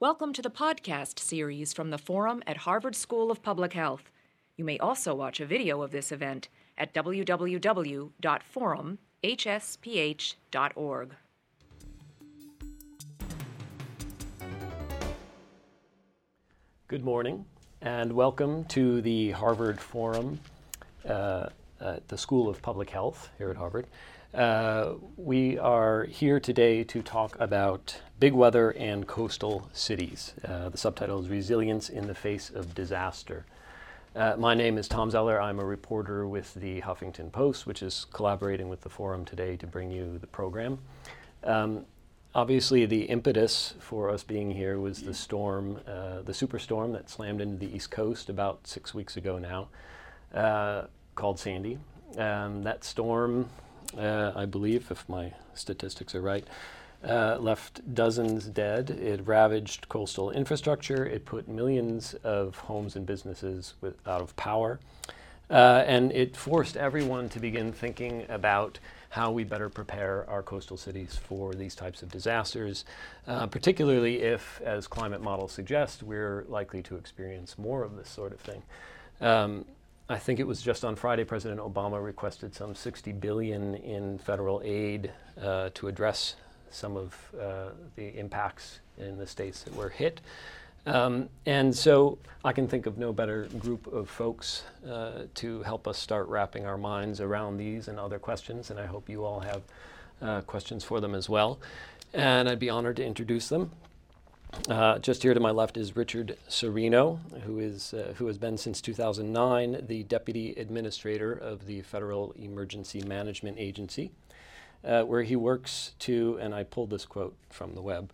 Welcome to the podcast series from the Forum at Harvard School of Public Health. You may also watch a video of this event at www.forumhsph.org. Good morning, and welcome to the Harvard Forum uh, at the School of Public Health here at Harvard. Uh, we are here today to talk about big weather and coastal cities. Uh, the subtitle is Resilience in the Face of Disaster. Uh, my name is Tom Zeller. I'm a reporter with the Huffington Post, which is collaborating with the Forum today to bring you the program. Um, obviously, the impetus for us being here was the storm, uh, the superstorm that slammed into the East Coast about six weeks ago now, uh, called Sandy. Um, that storm, uh, I believe, if my statistics are right, uh, left dozens dead. It ravaged coastal infrastructure. It put millions of homes and businesses with, out of power. Uh, and it forced everyone to begin thinking about how we better prepare our coastal cities for these types of disasters, uh, particularly if, as climate models suggest, we're likely to experience more of this sort of thing. Um, I think it was just on Friday, President Obama requested some 60 billion in federal aid uh, to address some of uh, the impacts in the states that were hit. Um, and so I can think of no better group of folks uh, to help us start wrapping our minds around these and other questions. And I hope you all have uh, questions for them as well. And I'd be honored to introduce them. Uh, just here to my left is Richard Serino, who is uh, who has been since 2009 the deputy administrator of the Federal Emergency Management Agency, uh, where he works to, and I pulled this quote from the web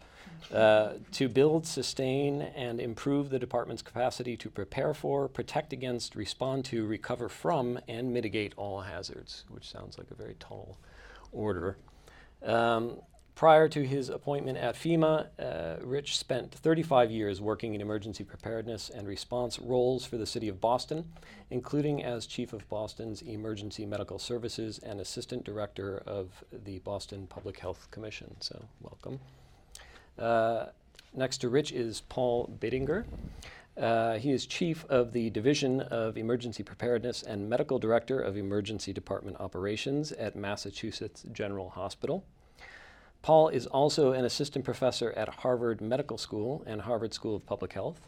uh, to build, sustain, and improve the department's capacity to prepare for, protect against, respond to, recover from, and mitigate all hazards, which sounds like a very tall order. Um, prior to his appointment at FEMA, uh, Rich spent 35 years working in emergency preparedness and response roles for the city of Boston, including as chief of Boston's Emergency Medical Services and assistant director of the Boston Public Health Commission. So, welcome. Uh, next to Rich is Paul Biddinger. Uh, he is chief of the Division of Emergency Preparedness and medical director of Emergency Department Operations at Massachusetts General Hospital. Paul is also an assistant professor at Harvard Medical School and Harvard School of Public Health.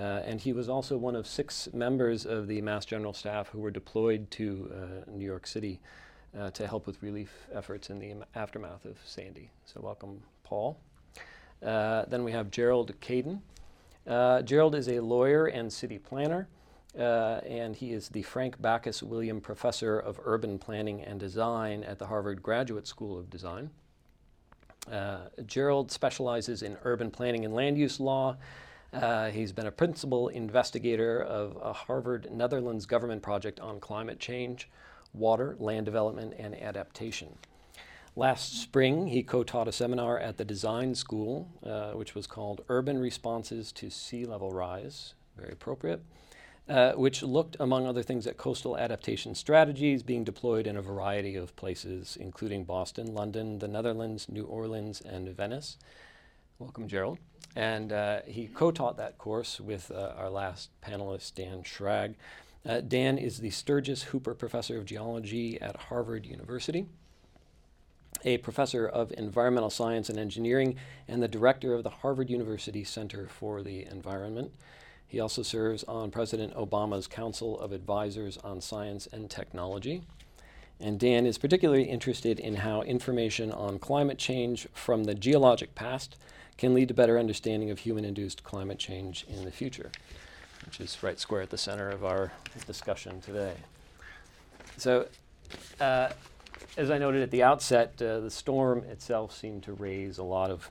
Uh, and he was also one of six members of the Mass General staff who were deployed to uh, New York City uh, to help with relief efforts in the aftermath of Sandy. So, welcome, Paul. Uh, then we have Jerold Kayden. Uh, Gerald is a lawyer and city planner, uh, and he is the Frank Backus Williams Professor of Urban Planning and Design at the Harvard Graduate School of Design. Uh, Jerold specializes in urban planning and land use law. Uh, he's been a principal investigator of a Harvard Netherlands government project on climate change, water, land development, and adaptation. Last spring, he co taught a seminar at the design school, uh, which was called Urban Responses to Sea Level Rise, very appropriate, uh, which looked, among other things, at coastal adaptation strategies being deployed in a variety of places, including Boston, London, the Netherlands, New Orleans, and Venice. Welcome, Jerold. And uh, he co taught that course with uh, our last panelist, Dan Schrag. Uh, Dan is the Sturgis Hooper Professor of Geology at Harvard University a professor of environmental science and engineering and the director of the Harvard University Center for the Environment. He also serves on President Obama's Council of Advisors on Science and Technology. And Dan is particularly interested in how information on climate change from the geologic past can lead to better understanding of human induced climate change in the future, which is right square at the center of our discussion today. So, uh, as I noted at the outset, uh, the storm itself seemed to raise a lot of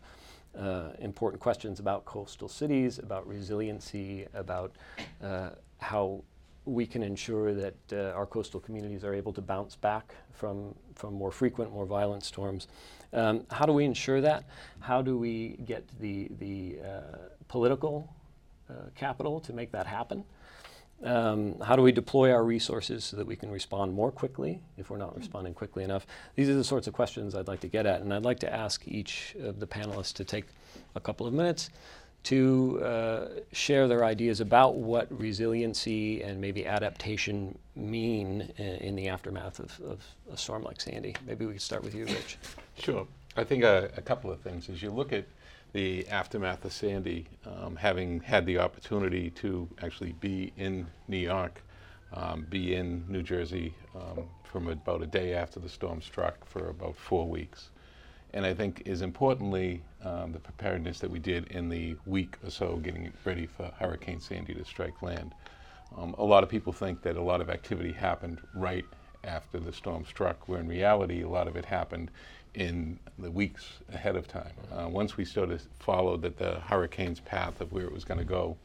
uh, important questions about coastal cities, about resiliency, about uh, how we can ensure that uh, our coastal communities are able to bounce back from, from more frequent, more violent storms. Um, how do we ensure that? How do we get the, the uh, political uh, capital to make that happen? Um, how do we deploy our resources so that we can respond more quickly if we're not responding quickly enough? These are the sorts of questions I'd like to get at, and I'd like to ask each of the panelists to take a couple of minutes to uh, share their ideas about what resiliency and maybe adaptation mean in, in the aftermath of, of, a storm like Sandy. Maybe we could start with you, Rich. Sure. I think a, a couple of things. As you look at the aftermath of Sandy, um, having had the opportunity to actually be in New York, um, be in New Jersey um, from about a day after the storm struck for about four weeks and I think is importantly um, the preparedness that we did in the week or so getting ready for Hurricane Sandy to strike land. Um, a lot of people think that a lot of activity happened right after the storm struck, where in reality a lot of it happened in the weeks ahead of time. Uh, once we started followed that the hurricane's path of where it was going to go,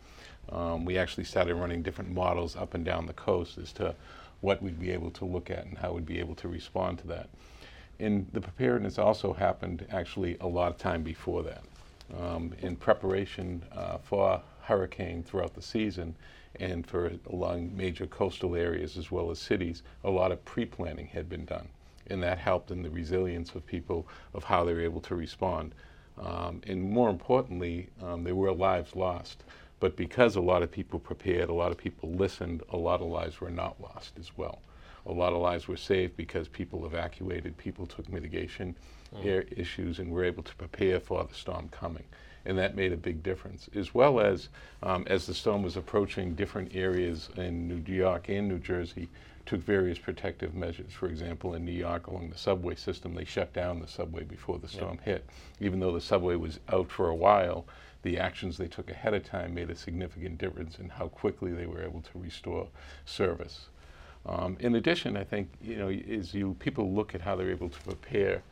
um, we actually started running different models up and down the coast as to what we'd be able to look at and how we'd be able to respond to that. And the preparedness also happened actually a lot of time before that. Um, in preparation uh, for hurricane throughout the season and for along major coastal areas as well as cities, a lot of pre-planning had been done. And that helped in the resilience of people of how they were able to respond. Um, and more importantly, um, there were lives lost. But because a lot of people prepared, a lot of people listened, a lot of lives were not lost as well. A lot of lives were saved because people evacuated, people took mitigation mm. issues, and were able to prepare for the storm coming. And that made a big difference, as well as um, as the storm was approaching different areas in New York and New Jersey, took various protective measures. For example, in New York, along the subway system, they shut down the subway before the storm yeah. hit. Even though the subway was out for a while, the actions they took ahead of time made a significant difference in how quickly they were able to restore service. Um, in addition, I think you know, as you people look at how they're able to prepare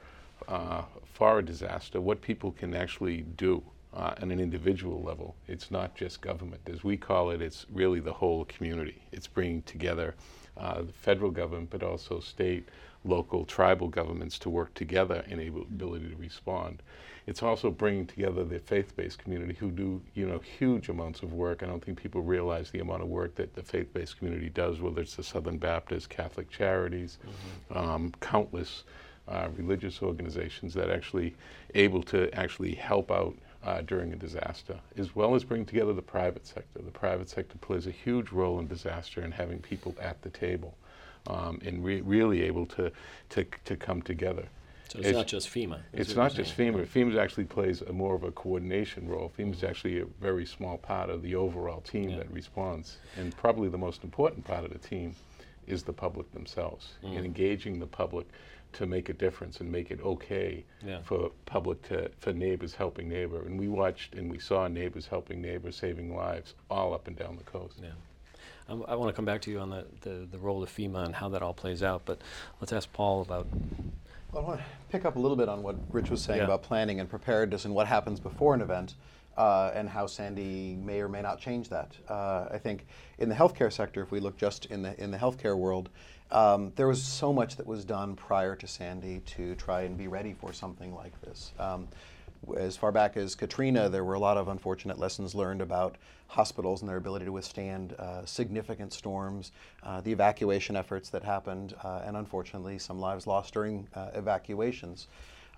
uh, for a disaster, what people can actually do uh, on an individual level. It's not just government, as we call it. It's really the whole community. It's bringing together uh, the federal government, but also state, local, tribal governments to work together in ability to respond. It's also bringing together the faith-based community who do, you know, huge amounts of work. I don't think people realize the amount of work that the faith-based community does, whether it's the Southern Baptist, Catholic Charities, mm-hmm. um, countless uh, religious organizations that actually able to actually help out uh, during a disaster, as well as bring together the private sector. The private sector plays a huge role in disaster and having people at the table um, and re- really able to, to, to come together. So it's, it's not just FEMA. It's not just FEMA. FEMA actually plays a more of a coordination role. FEMA is actually a very small part of the overall team yeah. that responds, and probably the most important part of the team is the public themselves mm. and engaging the public to make a difference and make it okay yeah. for public to for neighbors helping neighbor. And we watched and we saw neighbors helping neighbors, saving lives all up and down the coast. Yeah. Um, I want to come back to you on the, the, the role of FEMA and how that all plays out, but let's ask Paul about well, I want to pick up a little bit on what Rich was saying yeah. about planning and preparedness and what happens before an event. Uh, and how Sandy may or may not change that. Uh, I think in the healthcare sector, if we look just in the in the healthcare world, um, there was so much that was done prior to Sandy to try and be ready for something like this. Um, as far back as Katrina, there were a lot of unfortunate lessons learned about hospitals and their ability to withstand uh, significant storms, uh, the evacuation efforts that happened, uh, and unfortunately, some lives lost during uh, evacuations.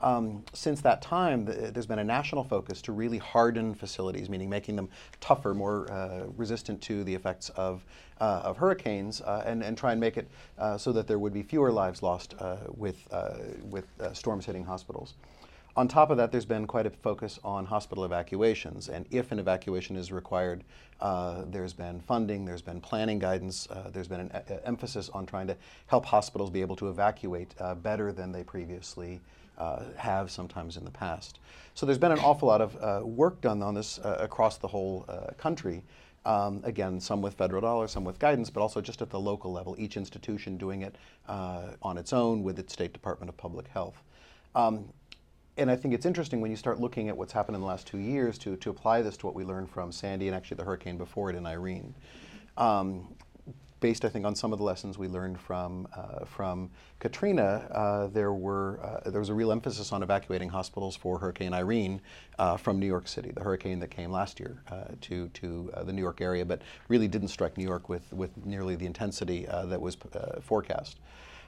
Um, since that time, th- there's been a national focus to really harden facilities, meaning making them tougher, more uh, resistant to the effects of, uh, of hurricanes, and, and try and make it so that there would be fewer lives lost with, with storms hitting hospitals. On top of that, there's been quite a focus on hospital evacuations, and if an evacuation is required, uh, there's been funding, there's been planning guidance, uh, there's been an e- emphasis on trying to help hospitals be able to evacuate uh, better than they previously uh, have sometimes in the past. So there's been an awful lot of uh, work done on this uh, across the whole country. Um, again, some with federal dollars, some with guidance, but also just at the local level, each institution doing it on its own with its State Department of Public Health. Um, and I think it's interesting when you start looking at what's happened in the last two years to, to apply this to what we learned from Sandy and actually the hurricane before it in Irene. Um, based, I think, on some of the lessons we learned from uh, from Katrina, uh, there were uh, there was a real emphasis on evacuating hospitals for Hurricane Irene uh, from New York City, the hurricane that came last year uh, to to the New York area, but really didn't strike New York with with nearly the intensity that was forecast.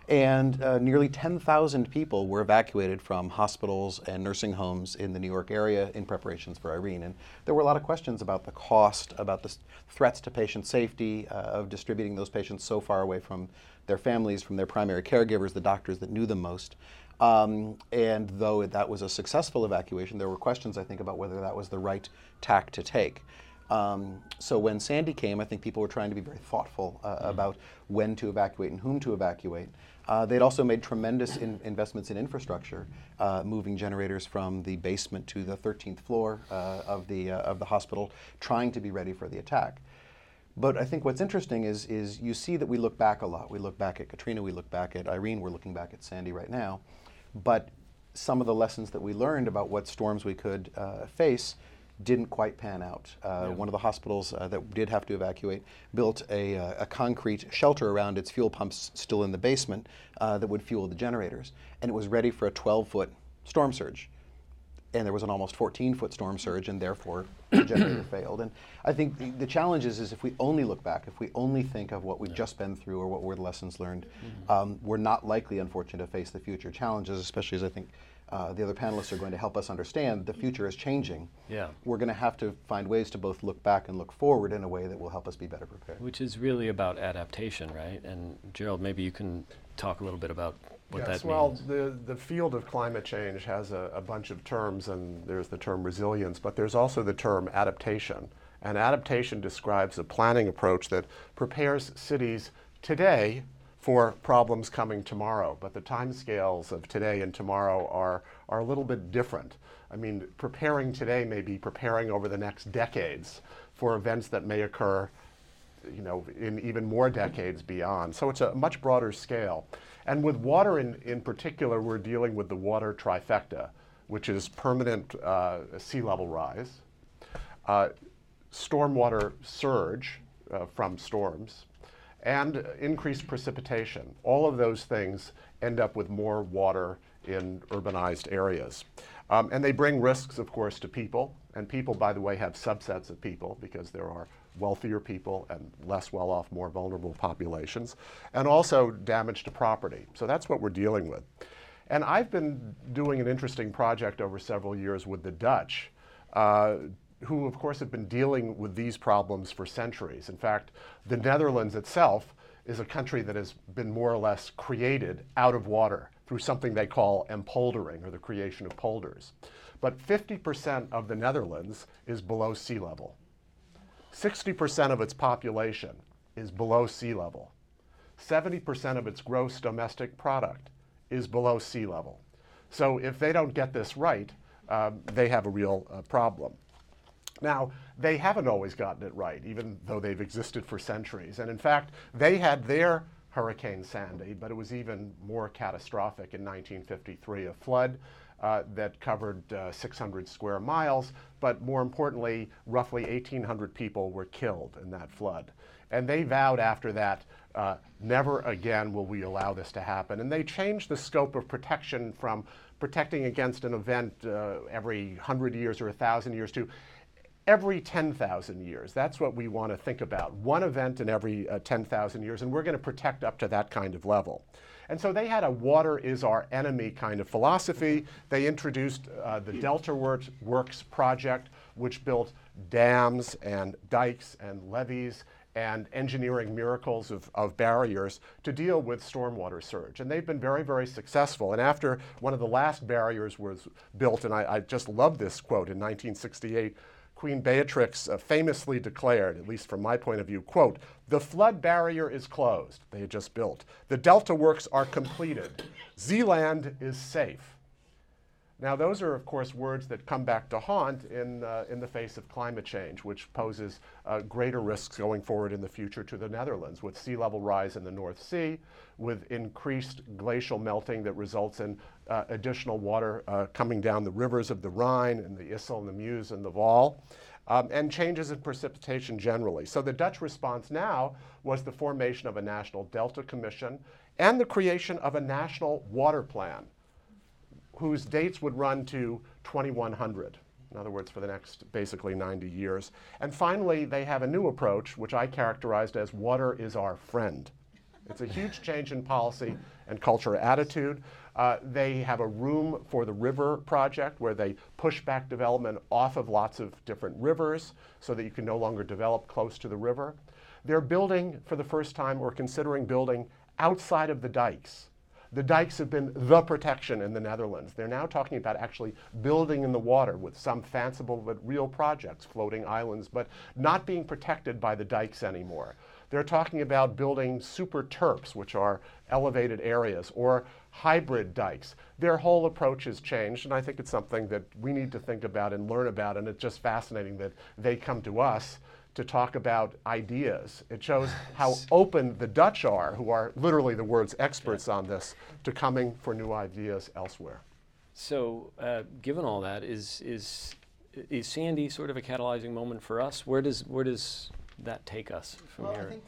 And uh, nearly 10,000 people were evacuated from hospitals and nursing homes in the New York area in preparations for Irene. And there were a lot of questions about the cost, about the threats to patient safety uh, of distributing those patients so far away from their families, from their primary caregivers, the doctors that knew them most. Um, and though that was a successful evacuation, there were questions, I think, about whether that was the right tack to take. Um, so when Sandy came, I think people were trying to be very thoughtful uh, mm-hmm. about when to evacuate and whom to evacuate. Uh, they'd also made tremendous in investments in infrastructure, uh, moving generators from the basement to the 13th floor uh, of, the, uh, of the hospital, trying to be ready for the attack. But I think what's interesting is, is you see that we look back a lot. We look back at Katrina, we look back at Irene, we're looking back at Sandy right now. But some of the lessons that we learned about what storms we could uh, face didn't quite pan out. Uh, yeah. One of the hospitals uh, that did have to evacuate built a, uh, a, concrete shelter around its fuel pumps still in the basement uh, that would fuel the generators. And it was ready for a 12 foot storm surge. And there was an almost 14 foot storm surge, and therefore the generator failed. And I think the, the, challenge is, is if we only look back, if we only think of what we've yeah. just been through or what were the lessons learned, mm-hmm. um, we're not likely, unfortunately, to face the future challenges, especially as I think uh, the other panelists are going to help us understand the future is changing. Yeah. We're going to have to find ways to both look back and look forward in a way that will help us be better prepared. Which is really about adaptation, right? And Jerold, maybe you can talk a little bit about what yes, that well, means. Well, the, the field of climate change has a, a bunch of terms, and there's the term resilience, but there's also the term adaptation. And adaptation describes a planning approach that prepares cities today for problems coming tomorrow. But the timescales of today and tomorrow are, are a little bit different. I mean, preparing today may be preparing over the next decades for events that may occur you know, in even more decades beyond. So it's a much broader scale. And with water in, in particular, we're dealing with the water trifecta, which is permanent uh, sea level rise, uh, stormwater surge uh, from storms, and increased precipitation. All of those things end up with more water in urbanized areas. Um, and they bring risks, of course, to people. And people, by the way, have subsets of people because there are wealthier people and less well off, more vulnerable populations, and also damage to property. So that's what we're dealing with. And I've been doing an interesting project over several years with the Dutch uh, who, of course, have been dealing with these problems for centuries. In fact, the Netherlands itself is a country that has been more or less created out of water through something they call empoldering, or the creation of polders. But 50% of the Netherlands is below sea level. 60% of its population is below sea level. 70% of its gross domestic product is below sea level. So if they don't get this right, um, they have a real uh, problem. Now, they haven't always gotten it right, even though they've existed for centuries. And in fact, they had their Hurricane Sandy, but it was even more catastrophic in 1953, a flood uh, that covered uh, 600 square miles, but more importantly, roughly 1,800 people were killed in that flood. And they vowed after that, uh, never again will we allow this to happen. And they changed the scope of protection from protecting against an event uh, every 100 years or 1,000 years to every 10,000 years. That's what we want to think about. One event in every uh, 10,000 years, and we're going to protect up to that kind of level. And so they had a water is our enemy kind of philosophy. They introduced uh, the Delta Works project, which built dams and dikes and levees and engineering miracles of, of barriers to deal with stormwater surge. And they've been very, very successful. And after one of the last barriers was built, and I, I just love this quote in 1968, Queen Beatrix uh, famously declared, at least from my point of view, quote, the flood barrier is closed, they had just built. The delta works are completed. Zeeland is safe. Now, those are, of course, words that come back to haunt in, uh, in the face of climate change, which poses uh, greater risks going forward in the future to the Netherlands, with sea level rise in the North Sea, with increased glacial melting that results in uh, additional water uh, coming down the rivers of the Rhine and the IJssel and the Meuse and the Waal. Um, and changes in precipitation generally. So the Dutch response now was the formation of a national delta commission and the creation of a national water plan whose dates would run to 2100. In other words, for the next basically 90 years. And finally, they have a new approach, which I characterized as water is our friend. It's a huge change in policy and culture attitude. Uh, they have a room for the river project where they push back development off of lots of different rivers so that you can no longer develop close to the river. They're building for the first time or considering building outside of the dikes. The dikes have been the protection in the Netherlands. They're now talking about actually building in the water with some fanciful but real projects, floating islands, but not being protected by the dikes anymore. They're talking about building super terps, which are elevated areas, or hybrid dikes. Their whole approach has changed, and I think it's something that we need to think about and learn about, and it's just fascinating that they come to us to talk about ideas. It shows how open the Dutch are, who are literally the world's experts on this, to coming for new ideas elsewhere. So, uh, given all that, is is is Sandy sort of a catalyzing moment for us? Where does where does that take us from Well, I here? think,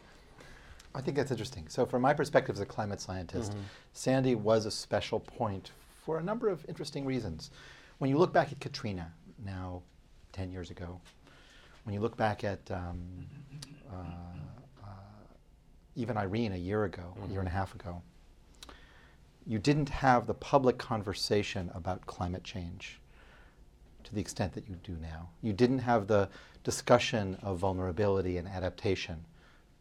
I think that's interesting. So, from my perspective as a climate scientist, Sandy was a special point for a number of interesting reasons. When you look back at Katrina, now 10 years ago, when you look back at um, uh, uh, even Irene a year ago, a year and a half ago, you didn't have the public conversation about climate change to the extent that you do now. You didn't have the discussion of vulnerability and adaptation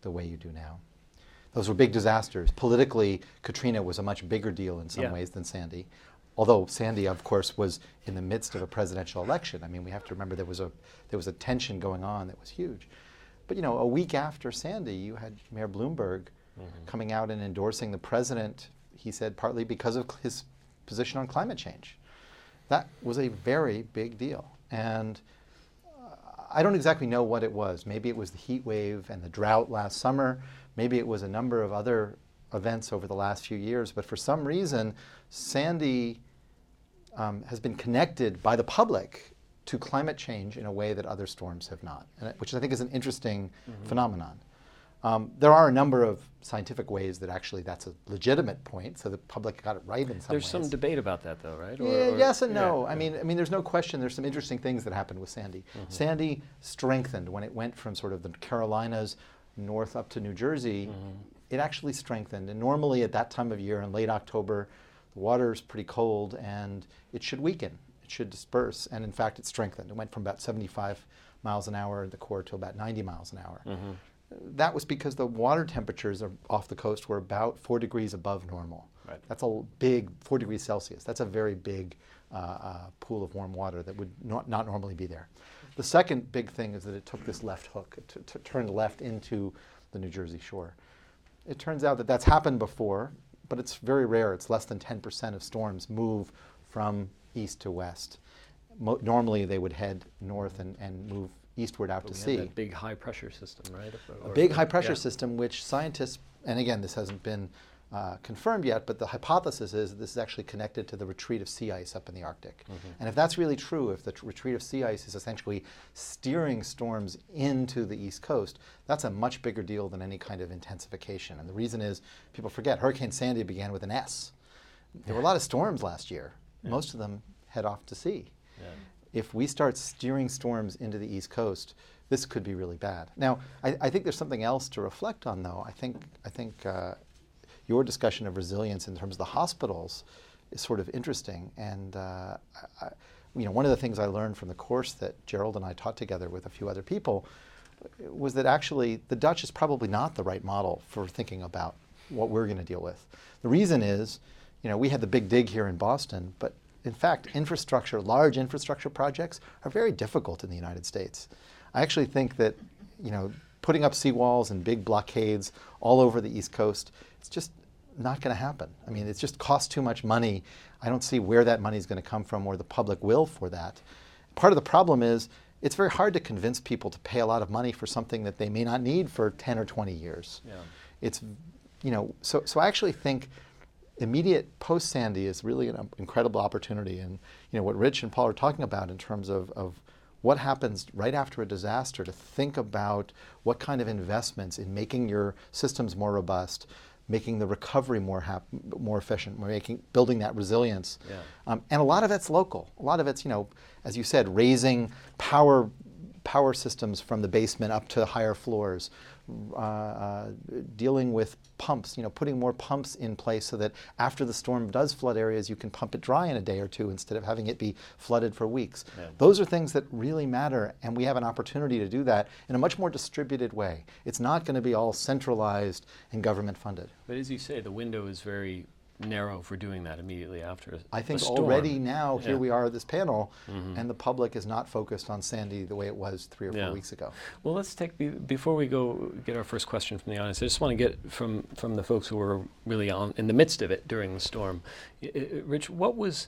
the way you do now. Those were big disasters. Politically, Katrina was a much bigger deal in some Yeah. ways than Sandy. Although Sandy, of course, was in the midst of a presidential election. I mean, we have to remember there was a there was a tension going on that was huge. But you know, a week after Sandy, you had Mayor Bloomberg coming out and endorsing the president. He said partly because of his position on climate change. That was a very big deal. And uh, I don't exactly know what it was. Maybe it was the heat wave and the drought last summer. Maybe it was a number of other events over the last few years. But for some reason, Sandy um, has been connected by the public to climate change in a way that other storms have not, which I think is an interesting phenomenon. Um, there are a number of scientific ways that actually that's a legitimate point, so the public got it right in some There's ways. some debate about that, though, right? Or- Yeah, or- yes and no. yeah, I mean, I mean, there's no question. There's some interesting things that happened with Sandy. Sandy strengthened when it went from sort of the Carolinas north up to New Jersey. It actually strengthened, and normally at that time of year, in late October, the is pretty cold, and it should weaken. It should disperse, and in fact, it strengthened. It went from about 75 miles an hour at the core to about 90 miles an hour. That was because the water temperatures are off the coast were about four degrees above normal. Right. That's a big, four degrees Celsius. That's a very big uh, uh, pool of warm water that would not, not normally be there. The second big thing is that it took this left hook. It t- t- turned left into the New Jersey shore. It turns out that that's happened before, but it's very rare. It's less than 10% of storms move from east to west. Mo- normally, they would head north and, and move eastward out But to sea that big high pressure system, right? a big high pressure yeah. system, which scientists, and again, this hasn't been uh, confirmed yet, but the hypothesis is that this is actually connected to the retreat of sea ice up in the Arctic. And if that's really true, if the tr- retreat of sea ice is essentially steering storms into the East Coast, that's a much bigger deal than any kind of intensification. And the reason is people forget Hurricane Sandy began with an S. There were a lot of storms last year. Most of them head off to sea Yeah. if we start steering storms into the East Coast, this could be really bad. Now, I, I think there's something else to reflect on, though. I think I think uh, your discussion of resilience in terms of the hospitals is sort of interesting. And uh, I, you know, one of the things I learned from the course that Jerold and I taught together with a few other people was that actually the Dutch is probably not the right model for thinking about what we're going to deal with. The reason is, you know, we had the big dig here in Boston, but in fact, infrastructure, large infrastructure projects are very difficult in the United States. I actually think that, you know, putting up seawalls and big blockades all over the East Coast, it's just not going to happen. I mean, it just costs too much money. I don't see where that money is going to come from or the public will for that. Part of the problem is it's very hard to convince people to pay a lot of money for something that they may not need for 10 or 20 years. Yeah. It's, you know, so, so I actually think immediate post Sandy is really an incredible opportunity. And, you know, what Rich and Paul are talking about in terms of, of what happens right after a disaster to think about what kind of investments in making your systems more robust, making the recovery more hap- more efficient, making building that resilience. Yeah. Um, and a lot of it's local. A lot of it's, you know, as you said, raising power power systems from the basement up to higher floors, uh, uh, dealing with pumps, you know, putting more pumps in place so that after the storm does flood areas, you can pump it dry in a day or two instead of having it be flooded for weeks. Yeah. Those are things that really matter, and we have an opportunity to do that in a much more distributed way. It's not going to be all centralized and government funded. But as you say, the window is very narrow for doing that immediately after I think already now here yeah. we are at this panel mm-hmm. and the public is not focused on Sandy the way it was three or yeah. four weeks ago. Well, let's take before we go get our first question from the audience. I just want to get from from the folks who were really on in the midst of it during the storm. Rich, what was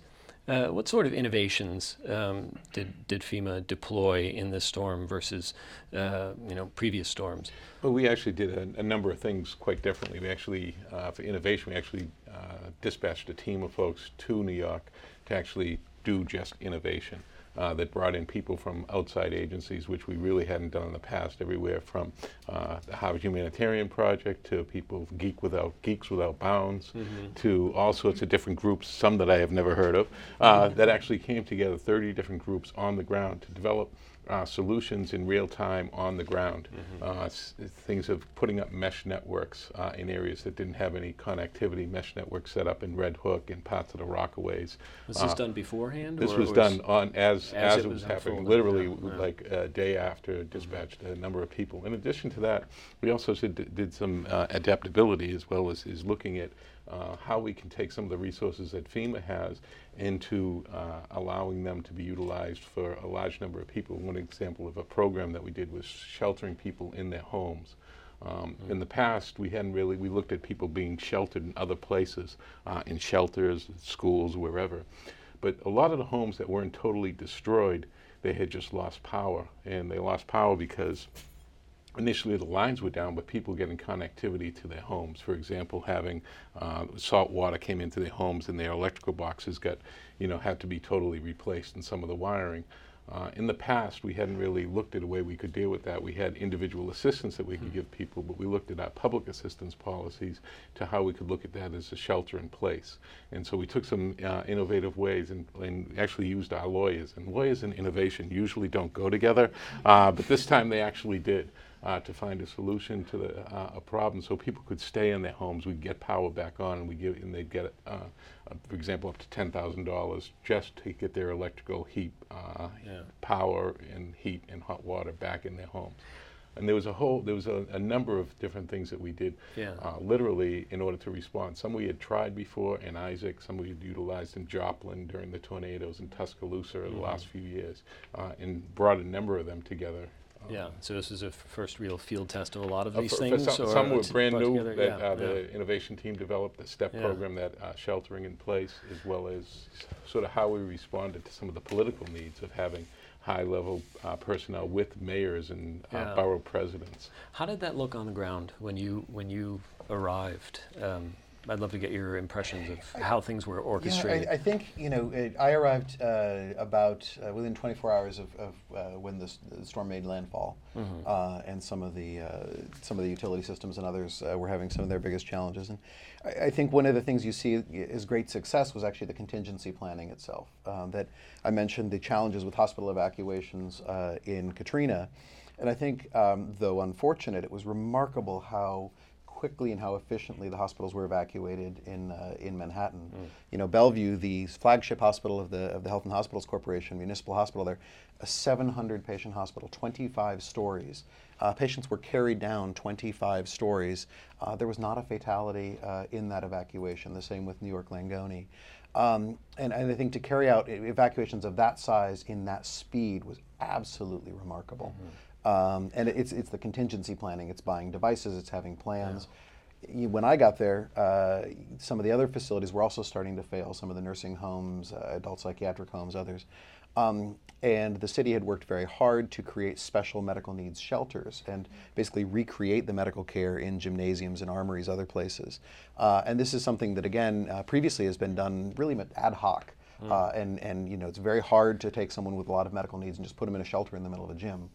uh, what sort of innovations um, did, did FEMA deploy in this storm versus uh, you know previous storms? Well, we actually did a, a number of things quite differently. We actually, uh, for innovation, we actually uh, dispatched a team of folks to New York to actually do just innovation uh, that brought in people from outside agencies, which we really hadn't done in the past, everywhere from uh, the Harvard Humanitarian Project to people Geek Without Geeks Without Bounds mm-hmm. to all sorts of different groups, some that I have never heard of, uh, that actually came together, 30 different groups on the ground to develop uh, solutions in real time on the ground. Mm-hmm. Uh, s- things of putting up mesh networks uh, in areas that didn't have any connectivity, mesh networks set up in Red Hook and parts of the Rockaways. Was this uh, done beforehand? This was, was done on as as, as it, was, happening, literally yeah. like a day after dispatched mm-hmm. a number of people. In addition to that, we also did, did some uh, adaptability as well as is looking at uh, how we can take some of the resources that FEMA has into uh, allowing them to be utilized for a large number of people. One example of a program that we did was sheltering people in their homes. Um, mm. In the past, we hadn't really, we looked at people being sheltered in other places, uh, in shelters, schools, wherever. But a lot of the homes that weren't totally destroyed, they had just lost power. And they lost power because initially the lines were down, but people getting connectivity to their homes. For example, having uh, salt water came into their homes and their electrical boxes got, you know, had to be totally replaced in some of the wiring. Uh, in the past, we hadn't really looked at a way we could deal with that. We had individual assistance that we could hmm. give people, but we looked at our public assistance policies to how we could look at that as a shelter in place. And so we took some uh, innovative ways and, and, actually used our lawyers. And lawyers and innovation usually don't go together, uh, but this time they actually did uh, to find a solution to the, uh, a problem so people could stay in their homes. We'd get power back on and, we give, and they'd get, uh, uh for example, up to $10,000 just to get their electrical heat, uh, yeah. power and heat and hot water back in their homes. And there was a whole, there was a, a number of different things that we did, yeah. uh, literally, in order to respond. Some we had tried before in Isaac, some we had utilized in Joplin during the tornadoes in Tuscaloosa mm-hmm. the last few years, uh, and brought a number of them together yeah, so this is a first real field test of a lot of uh, these for, things? For some, some were brand new together? that yeah, uh, the yeah. innovation team developed, the STEP yeah. program that uh, sheltering in place, as well as sort of how we responded to some of the political needs of having high level uh, personnel with mayors and uh, borough presidents. How did that look on the ground when you, when you arrived? Um, I'd love to get your impressions of how things were orchestrated. Yeah, I, I think you know it, I arrived uh, about uh, within 24 hours of, of uh, when the, the, storm made landfall, mm-hmm. Uh, and some of the uh, some of the utility systems and others uh, were having some of their biggest challenges. And I, I, think one of the things you see is great success was actually the contingency planning itself. Um, that I mentioned the challenges with hospital evacuations in Katrina, and I think um, though unfortunate, it was remarkable how quickly and how efficiently the hospitals were evacuated in uh, in Manhattan. Mm. You know, Bellevue, the flagship hospital of the of the Health and Hospitals Corporation, municipal hospital there, a 700 patient hospital, 25 stories. Uh, patients were carried down 25 stories. Uh, there was not a fatality uh, in that evacuation. The same with New York Langone. Um, and, and, I think to carry out evacuations of that size in that speed was absolutely remarkable. Mm-hmm. Um, and it's, it's the contingency planning. It's buying devices, it's having plans. Yeah. When I got there, uh, some of the other facilities were also starting to fail, some of the nursing homes, uh, adult psychiatric homes, others. Um, and the city had worked very hard to create special medical needs shelters and basically recreate the medical care in gymnasiums and armories, other places. Uh, and this is something that, again, uh, previously has been done really ad hoc. Mm. Uh, and, and you know it's very hard to take someone with a lot of medical needs and just put them in a shelter in the middle of a gym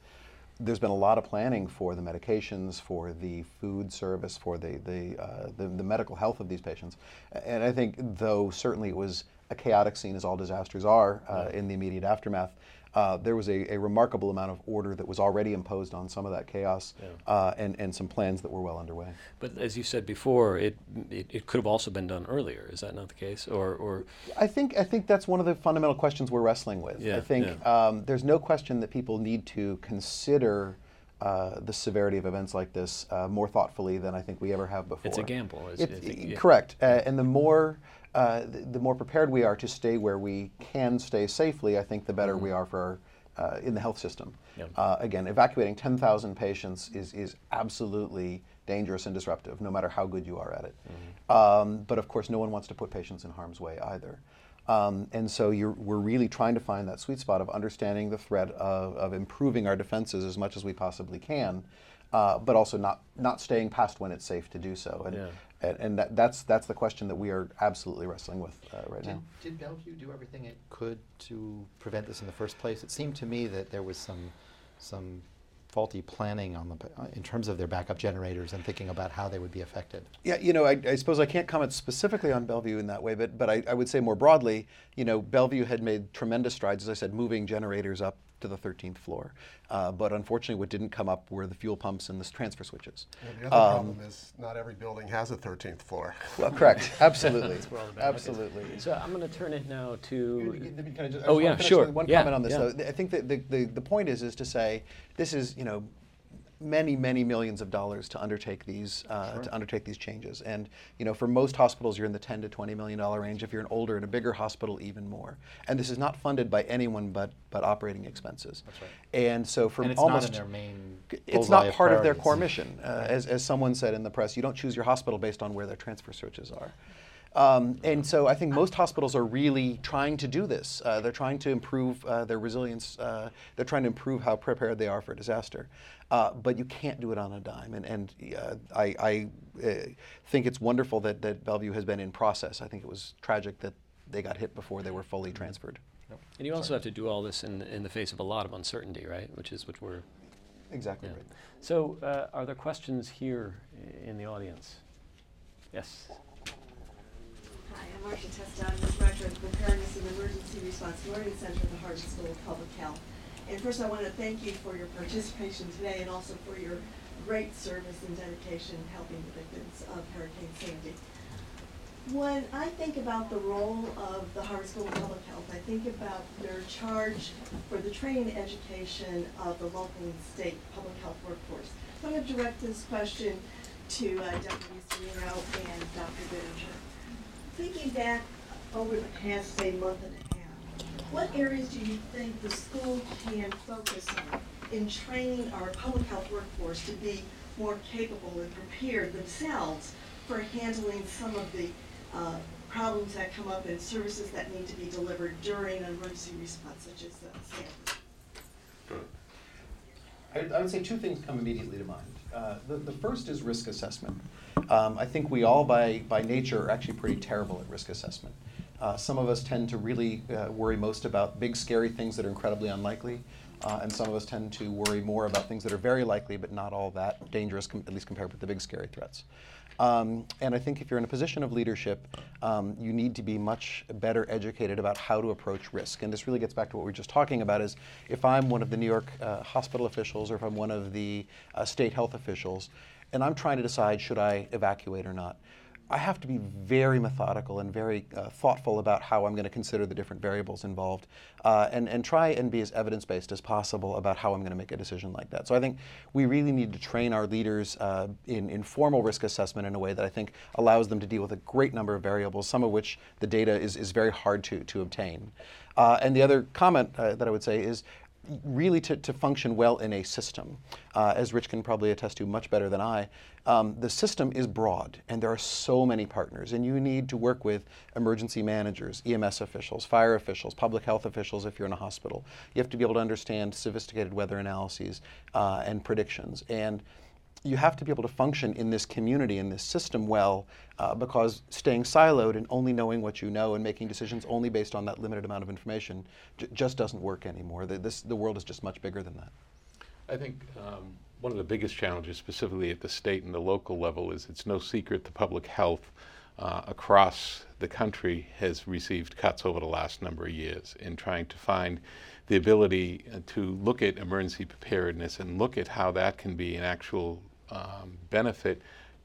there's been a lot of planning for the medications, for the food service, for the the, uh, the, the medical health of these patients, and I think though certainly it was a chaotic scene as all disasters are uh, in the immediate aftermath. Uh, there was a, a remarkable amount of order that was already imposed on some of that chaos uh, and, and some plans that were well underway. But as you said before, it, it, it could have also been done earlier. Is that not the case? Or, or I think I think that's one of the fundamental questions we're wrestling with. Yeah, I think yeah. um, there's no question that people need to consider uh, the severity of events like this uh, more thoughtfully than I think we ever have before. it's a gamble. Is, It- I think, yeah. Correct, uh, and the more uh, the, more prepared we are to stay where we can stay safely, I think the better we are for our, uh, in the health system. Yeah. Uh, again, evacuating 10,000 patients is is absolutely dangerous and disruptive, no matter how good you are at it. Um, but of course, no one wants to put patients in harm's way either. Um, and so you're, we're really trying to find that sweet spot of understanding the threat of, of improving our defenses as much as we possibly can, uh, but also not, not staying past when it's safe to do so. And, Yeah. and, and that, that's, that's the question that we are absolutely wrestling with uh, right Did, now. did Bellevue do everything it could to prevent this in the first place? It seemed to me that there was some, some faulty planning on the, in terms of their backup generators and thinking about how they would be affected. Yeah, you know, I, I suppose I can't comment specifically on Bellevue in that way, but but I, I would say more broadly, you know, Bellevue had made tremendous strides, as I said, moving generators up to the 13th floor. Uh, but unfortunately, what didn't come up were the fuel pumps and the transfer switches. Well, the other problem is not every building has a 13th floor. Well, correct, absolutely, where all the bad luck absolutely. So I'm going to turn it now to. Can I just- I Oh, just yeah, sure. One Yeah, comment on this, yeah. though. I think that the, the, the point is, is to say, this is, you know, many, many millions of dollars to undertake these, uh, to undertake these changes. And, you know, for most hospitals, you're in the 10 to 20 million dollar range. If you're an older and a bigger hospital, even more. And this is not funded by anyone but, but operating expenses. That's right. And so for And it's almost not in their main it's not of part of their core mission. Uh, as, as someone said in the press, you don't choose your hospital based on where their transfer switches are. Um, and so I think most hospitals are really trying to do this. Uh, they're trying to improve uh, their resilience. Uh, they're trying to improve how prepared they are for disaster. Uh, but you can't do it on a dime. And, and uh, I, I uh, think it's wonderful that, that Bellevue has been in process. I think it was tragic that they got hit before they were fully transferred. And you also have to do all this in, in the face of a lot of uncertainty, right? Which is what we're. Exactly Yeah. right. So, uh, are there questions here in the audience? Yes. Hi, I'm Marcia Testa. I'm the Director of the Preparedness and Emergency Response Learning Center at the Harvard School of Public Health. And first, I want to thank you for your participation today and also for your great service and dedication helping the victims of Hurricane Sandy. When I think about the role of the Harvard School of Public Health, I think about their charge for the training and education of the local and state public health workforce. So I'm going to direct this question to uh, Deputy Serino and Dr. Biddinger. Thinking back over the past, say, month and a half, what areas do you think the school can focus on in training our public health workforce to be more capable and prepared themselves for handling some of the uh, problems that come up and services that need to be delivered during an emergency response such as uh? I, I would say two things come immediately to mind. Uh, the, the first is risk assessment. Um, I think we all, by, by nature, are actually pretty terrible at risk assessment. Uh, some of us tend to really uh, worry most about big, scary things that are incredibly unlikely, uh, and some of us tend to worry more about things that are very likely but not all that dangerous, com- at least compared with the big, scary threats. Um, and I think if you're in a position of leadership, um, you need to be much better educated about how to approach risk. And this really gets back to what we were just talking about: is if I'm one of the New York uh, hospital officials, or if I'm one of the uh, state health officials, and I'm trying to decide should I evacuate or not. I have to be very methodical and very uh, thoughtful about how I'm going to consider the different variables involved uh, and, and try and be as evidence based as possible about how I'm going to make a decision like that. So I think we really need to train our leaders uh, in, in formal risk assessment in a way that I think allows them to deal with a great number of variables, some of which the data is, is very hard to, to obtain. Uh, and the other comment uh, that I would say is really to, to function well in a system. Uh, as Rich can probably attest to much better than I, um, the system is broad and there are so many partners, and you need to work with emergency managers, EMS officials, fire officials, public health officials if you're in a hospital. You have to be able to understand sophisticated weather analyses uh, and predictions. And you have to be able to function in this community, in this system well, uh, because staying siloed and only knowing what you know and making decisions only based on that limited amount of information j- just doesn't work anymore. The, this, the world is just much bigger than that. I think um, one of the biggest challenges, specifically at the state and the local level, is it's no secret the public health uh, across the country has received cuts over the last number of years in trying to find the ability uh, to look at emergency preparedness and look at how that can be an actual um, benefit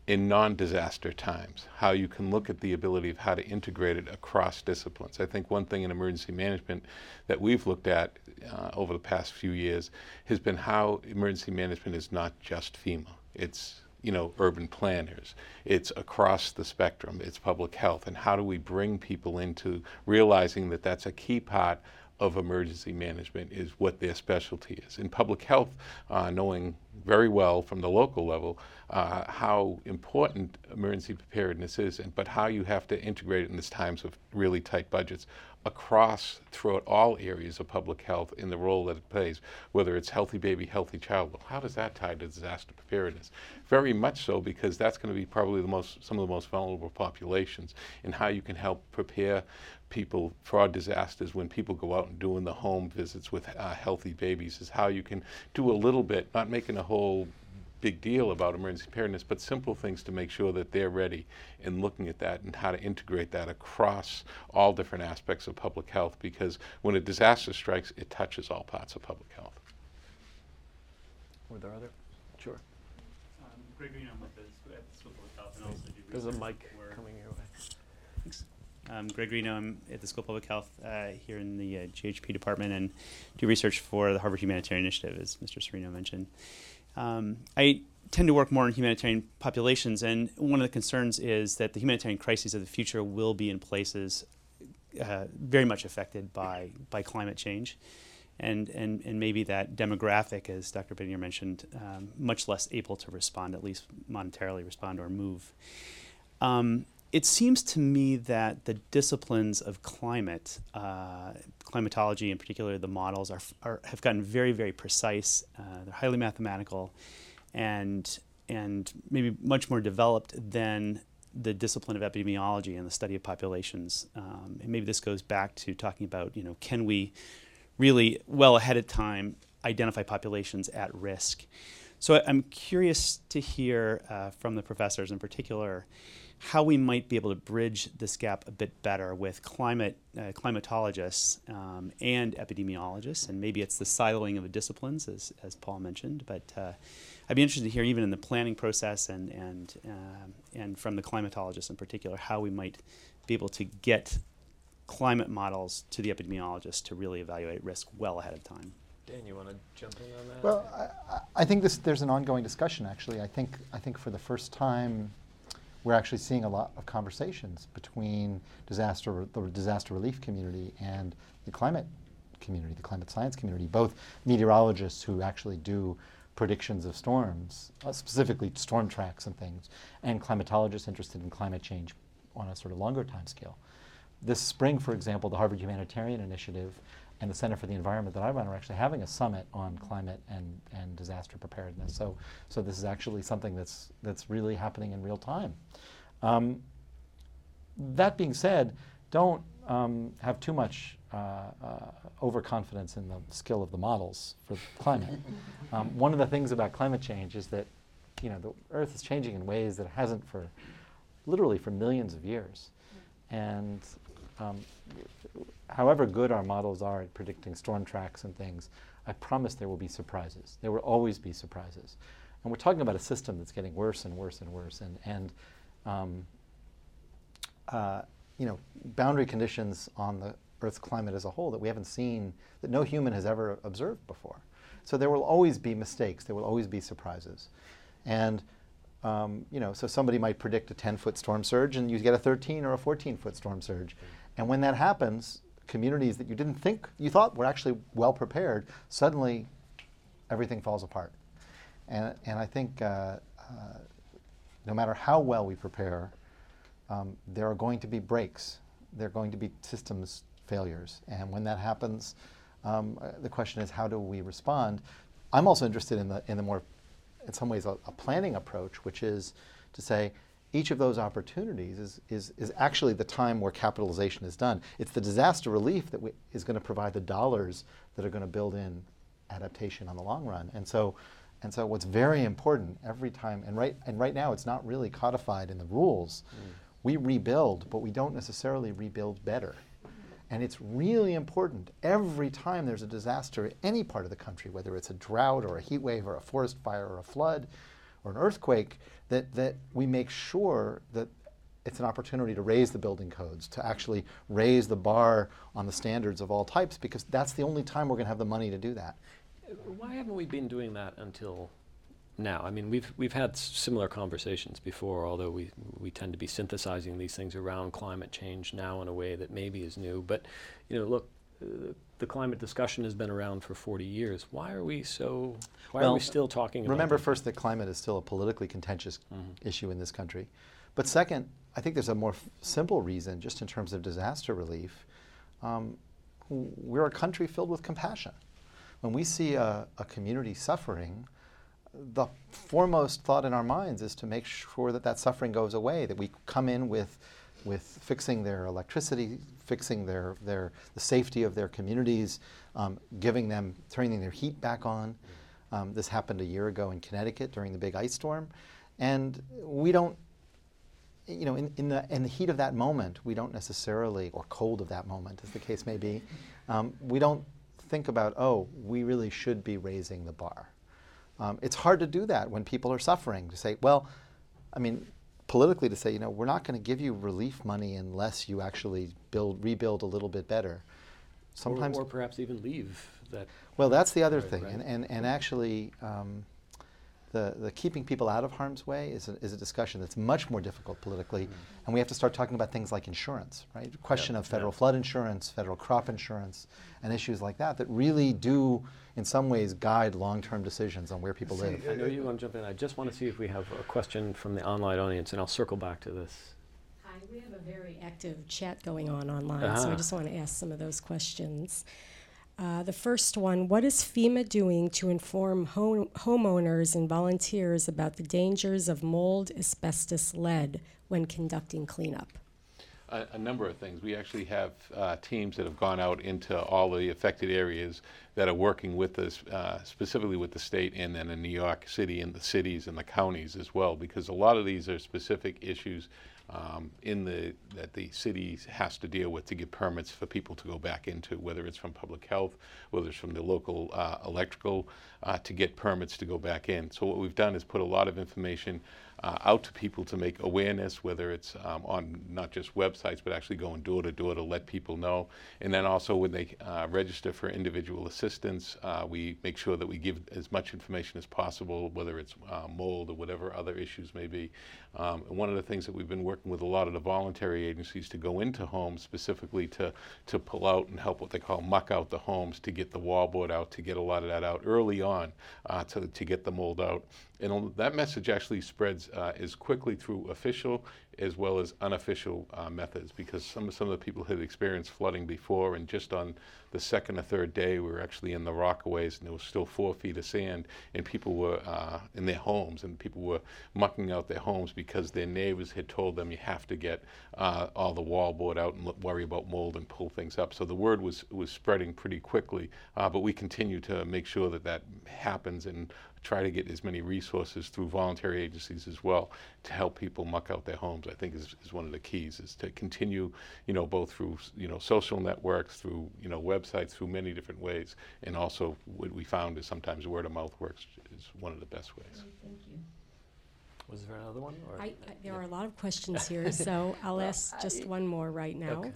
in non-disaster times, how you can look at the ability of how to integrate it across disciplines. I think one thing in emergency management that we've looked at uh, over the past few years has been how emergency management is not just FEMA. It's you know urban planners. It's across the spectrum. It's public health, and how do we bring people into realizing that that's a key part of emergency management is what their specialty is. In public health, uh, knowing very well from the local level uh, how important emergency preparedness is, and, but how you have to integrate it in these times of really tight budgets across throughout all areas of public health in the role that it plays, whether it's healthy baby, healthy child. Well, how does that tie to disaster preparedness? Very much so because that's going to be probably the most some of the most vulnerable populations, and how you can help prepare people fraud disasters when people go out and doing the home visits with uh, healthy babies is how you can do a little bit, not making a whole big deal about emergency preparedness, but simple things to make sure that they're ready and looking at that and how to integrate that across all different aspects of public health because when a disaster strikes, it touches all parts of public health. Were there other? Sure. Um, Greg Greenough, I'm with the, sc- at the School of Public Health and also do There's a research mic for- coming your way. Thanks. Um, Greg Greenough, I'm at the School of Public Health uh, here in the uh, GHP department and do research for the Harvard Humanitarian Initiative, as Mr. Serino mentioned. Um, I tend to work more in humanitarian populations, and one of the concerns is that the humanitarian crises of the future will be in places uh, very much affected by, by climate change. And, and, and maybe that demographic, as Dr. Biddinger mentioned, um, much less able to respond, at least monetarily respond or move. Um, it seems to me that the disciplines of climate, uh, climatology in particular, the models are, are have gotten very, very precise. Uh, they're highly mathematical, and and maybe much more developed than the discipline of epidemiology and the study of populations. Um, and maybe this goes back to talking about, you know, can we really well ahead of time identify populations at risk? So I'm curious to hear uh, from the professors in particular how we might be able to bridge this gap a bit better with climate uh, climatologists um, and epidemiologists, and maybe it's the siloing of the disciplines, as, as Paul mentioned. But uh, I'd be interested to hear, even in the planning process and and um and from the climatologists in particular, how we might be able to get climate models to the epidemiologists to really evaluate risk well ahead of time. Dan, you want to jump in on that? Well, I- I, I think this, there's an ongoing discussion, actually. I think, I think for the first time, we're actually seeing a lot of conversations between disaster, the disaster relief community and the climate community, the climate science community, both meteorologists who actually do predictions of storms, uh, specifically storm tracks and things, and climatologists interested in climate change on a sort of longer time scale. This spring, for example, the Harvard Humanitarian Initiative and the Center for the Environment that I run are actually having a summit on climate and, and disaster preparedness. So, so this is actually something that's, that's really happening in real time. Um, that being said, don't um, have too much uh, uh, overconfidence in the skill of the models for climate. um, one of the things about climate change is that you know the Earth is changing in ways that it hasn't for literally for millions of years, and um, however good our models are at predicting storm tracks and things, I promise there will be surprises. There will always be surprises, and we're talking about a system that's getting worse and worse and worse, and and um, uh, you know, boundary conditions on the Earth's climate as a whole that we haven't seen, that no human has ever observed before. So there will always be mistakes. There will always be surprises, and um, you know, so somebody might predict a 10-foot storm surge, and you get a 13 or a 14-foot storm surge, and when that happens, communities that you didn't think you thought were actually well prepared, suddenly everything falls apart. And and I think. Uh, uh, no matter how well we prepare, um, there are going to be breaks. There are going to be systems failures. And when that happens, um, uh, the question is how do we respond? I'm also interested in the, in the more, in some ways, a, a planning approach, which is to say each of those opportunities is, is, is actually the time where capitalization is done. It's the disaster relief that we, is going to provide the dollars that are going to build in adaptation on the long run. And so, and so what's very important every time, and right, and right now it's not really codified in the rules, mm. we rebuild, but we don't necessarily rebuild better. And it's really important every time there's a disaster in any part of the country, whether it's a drought or a heat wave or a forest fire or a flood or an earthquake, that, that we make sure that it's an opportunity to raise the building codes, to actually raise the bar on the standards of all types, because that's the only time we're going to have the money to do that. Why haven't we been doing that until now? I mean, we've we've had similar conversations before, although we we tend to be synthesizing these things around climate change now in a way that maybe is new. But you know, look, the climate discussion has been around for 40 years. Why are we so? Why are we still talking about? Remember this? first that climate is still a politically contentious Mm-hmm. issue in this country. But second, I think there's a more f- simple reason, just in terms of disaster relief. Um, we're a country filled with compassion. When we see a, a community suffering, the foremost thought in our minds is to make sure that that suffering goes away, that we come in with, with fixing their electricity, fixing their, their, the safety of their communities, um, giving them, turning their heat back on. Um, this happened a year ago in Connecticut during the big ice storm. And we don't, you know, in, in, the, in the heat of that moment, we don't necessarily, or cold of that moment, as the case may be, um, we don't think about, oh, we really should be raising the bar. Um, it's hard to do that when people are suffering, to say, well, I mean, politically to say, you know, we're not going to give you relief money unless you actually build, rebuild a little bit better. Sometimes, or, or perhaps even leave that. well, that's the other Right, thing, right. and, and, and actually, um, the, the keeping people out of harm's way is a, is a discussion that's much more difficult politically, and we have to start talking about things like insurance, right? Question of federal yeah. flood insurance, federal crop insurance, and issues like that that really do, in some ways, guide long-term decisions on where people live. I know you want to jump in. I just want to see if we have a question from the online audience, and I'll circle back to this. Hi, we have a very active chat going on online, so Ah. I just want to ask some of those questions. Uh, the first one What is FEMA doing to inform home- homeowners and volunteers about the dangers of mold, asbestos, lead when conducting cleanup? A, a number of things. We actually have uh, teams that have gone out into all the affected areas that are working with us, uh, specifically with the state and then in New York City and the cities and the counties as well, because a lot of these are specific issues um, in the that the city has to deal with to get permits for people to go back into, whether it's from public health, whether it's from the local uh, electrical, uh, to get permits to go back in. So what we've done is put a lot of information uh, out to people to make awareness, whether it's um, on not just websites, but actually going door to door to let people know. And then also when they uh, register for individual assistance, uh, we make sure that we give as much information as possible, whether it's uh, mold or whatever other issues may be. Um, one of the things that we've been working with a lot of the voluntary agencies to go into homes specifically to, to pull out and help what they call muck out the homes to get the wallboard out, to get a lot of that out early on uh, to, to get the mold out. And that message actually spreads uh, as quickly through official as well as unofficial uh, methods because some, some of the people had experienced flooding before and just on the second or third day we were actually in the rockaways and there was still four feet of sand and people were uh, in their homes and people were mucking out their homes because their neighbors had told them you have to get uh, all the wallboard out and worry about mold and pull things up. So the word was, was spreading pretty quickly, uh, but we continue to make sure that that happens and try to get as many resources through voluntary agencies as well to help people muck out their homes. I think is, is one of the keys is to continue, you know, both through you know social networks, through you know websites, through many different ways, and also what we found is sometimes word of mouth works is one of the best ways. Thank you. Was there another one? Or? I, I, there are a lot of questions here, so I'll ask just one more right now. Okay.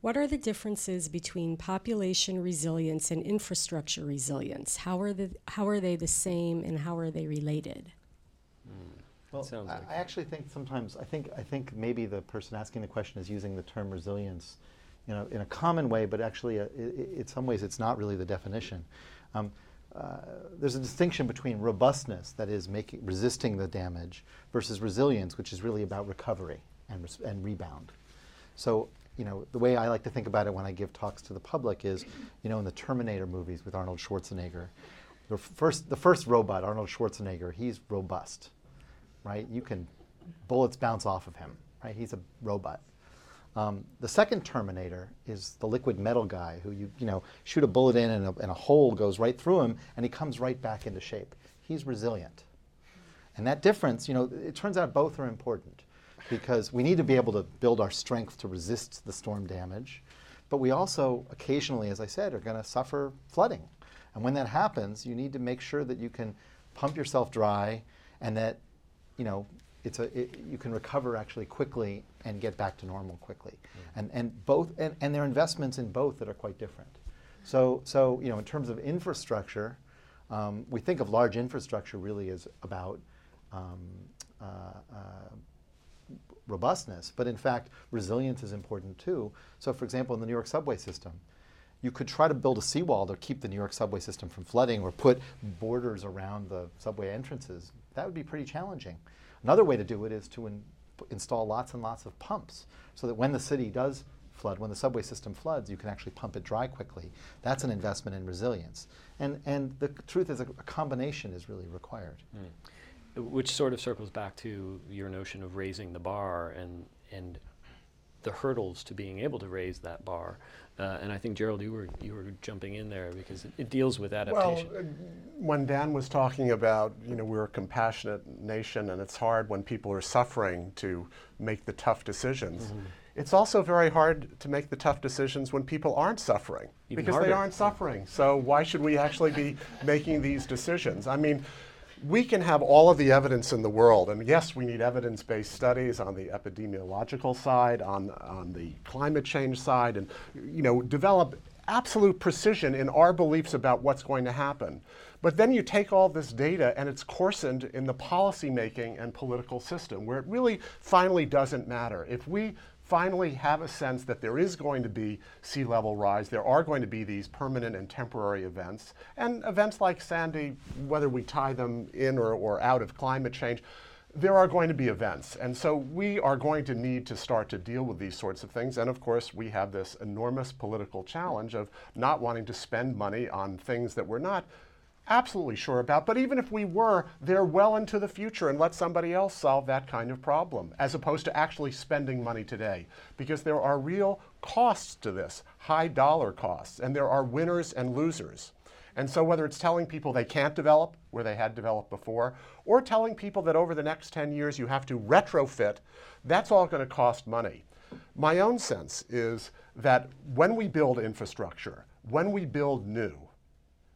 What are the differences between population resilience and infrastructure resilience? How are, the, how are they the same and how are they related? Well, Sounds I, like- I actually think sometimes I think I think maybe the person asking the question is using the term resilience, you know, in a common way, but actually, uh, i- i- in some ways, it's not really the definition. Um, uh, there's a distinction between robustness, that is, making resisting the damage, versus resilience, which is really about recovery and res- and rebound. So, you know, the way I like to think about it when I give talks to the public is, you know, in the Terminator movies with Arnold Schwarzenegger, the first the first robot, Arnold Schwarzenegger, he's robust right? You can, bullets bounce off of him, right? He's a robot. Um, the second Terminator is the liquid metal guy who you, you know, shoot a bullet in and a, and a hole goes right through him and he comes right back into shape. He's resilient. And that difference, you know, it turns out both are important. Because we need to be able to build our strength to resist the storm damage. But we also occasionally, as I said, are going to suffer flooding. And when that happens, you need to make sure that you can pump yourself dry and that you know it's a, it, you can recover actually quickly and get back to normal quickly. And, and both and, and there are investments in both that are quite different. So, so you know, in terms of infrastructure, um, we think of large infrastructure really as about um, uh, uh, robustness, but in fact, resilience is important too. So, for example, in the New York subway system, you could try to build a seawall to keep the New York subway system from flooding or put borders around the subway entrances. That would be pretty challenging. Another way to do it is to in, install lots and lots of pumps so that when the city does flood, when the subway system floods, you can actually pump it dry quickly. That's an investment in resilience. And, and the truth is, a, a combination is really required. Mm. Which sort of circles back to your notion of raising the bar and, and the hurdles to being able to raise that bar. Uh, and I think Jerold, you were you were jumping in there because it, it deals with adaptation. Well, uh, when Dan was talking about you know we're a compassionate nation and it's hard when people are suffering to make the tough decisions. Mm-hmm. It's also very hard to make the tough decisions when people aren't suffering Even because harder. they aren't suffering. So why should we actually be making these decisions? I mean we can have all of the evidence in the world, and yes, we need evidence based studies on the epidemiological side, on, on the climate change side, and you know, develop absolute precision in our beliefs about what's going to happen. But then you take all this data and it's coarsened in the policymaking and political system where it really finally doesn't matter. If we finally have a sense that there is going to be sea level rise. There are going to be these permanent and temporary events. And events like Sandy, whether we tie them in or, or out of climate change, there are going to be events. And so we are going to need to start to deal with these sorts of things. And of course, we have this enormous political challenge of not wanting to spend money on things that we're not absolutely sure about. But even if we were, they're well into the future and let somebody else solve that kind of problem, as opposed to actually spending money today. Because there are real costs to this, high dollar costs, and there are winners and losers. And so, whether it's telling people they can't develop where they had developed before, or telling people that over the next 10 years you have to retrofit, that's all going to cost money. My own sense is that when we build infrastructure, when we build new,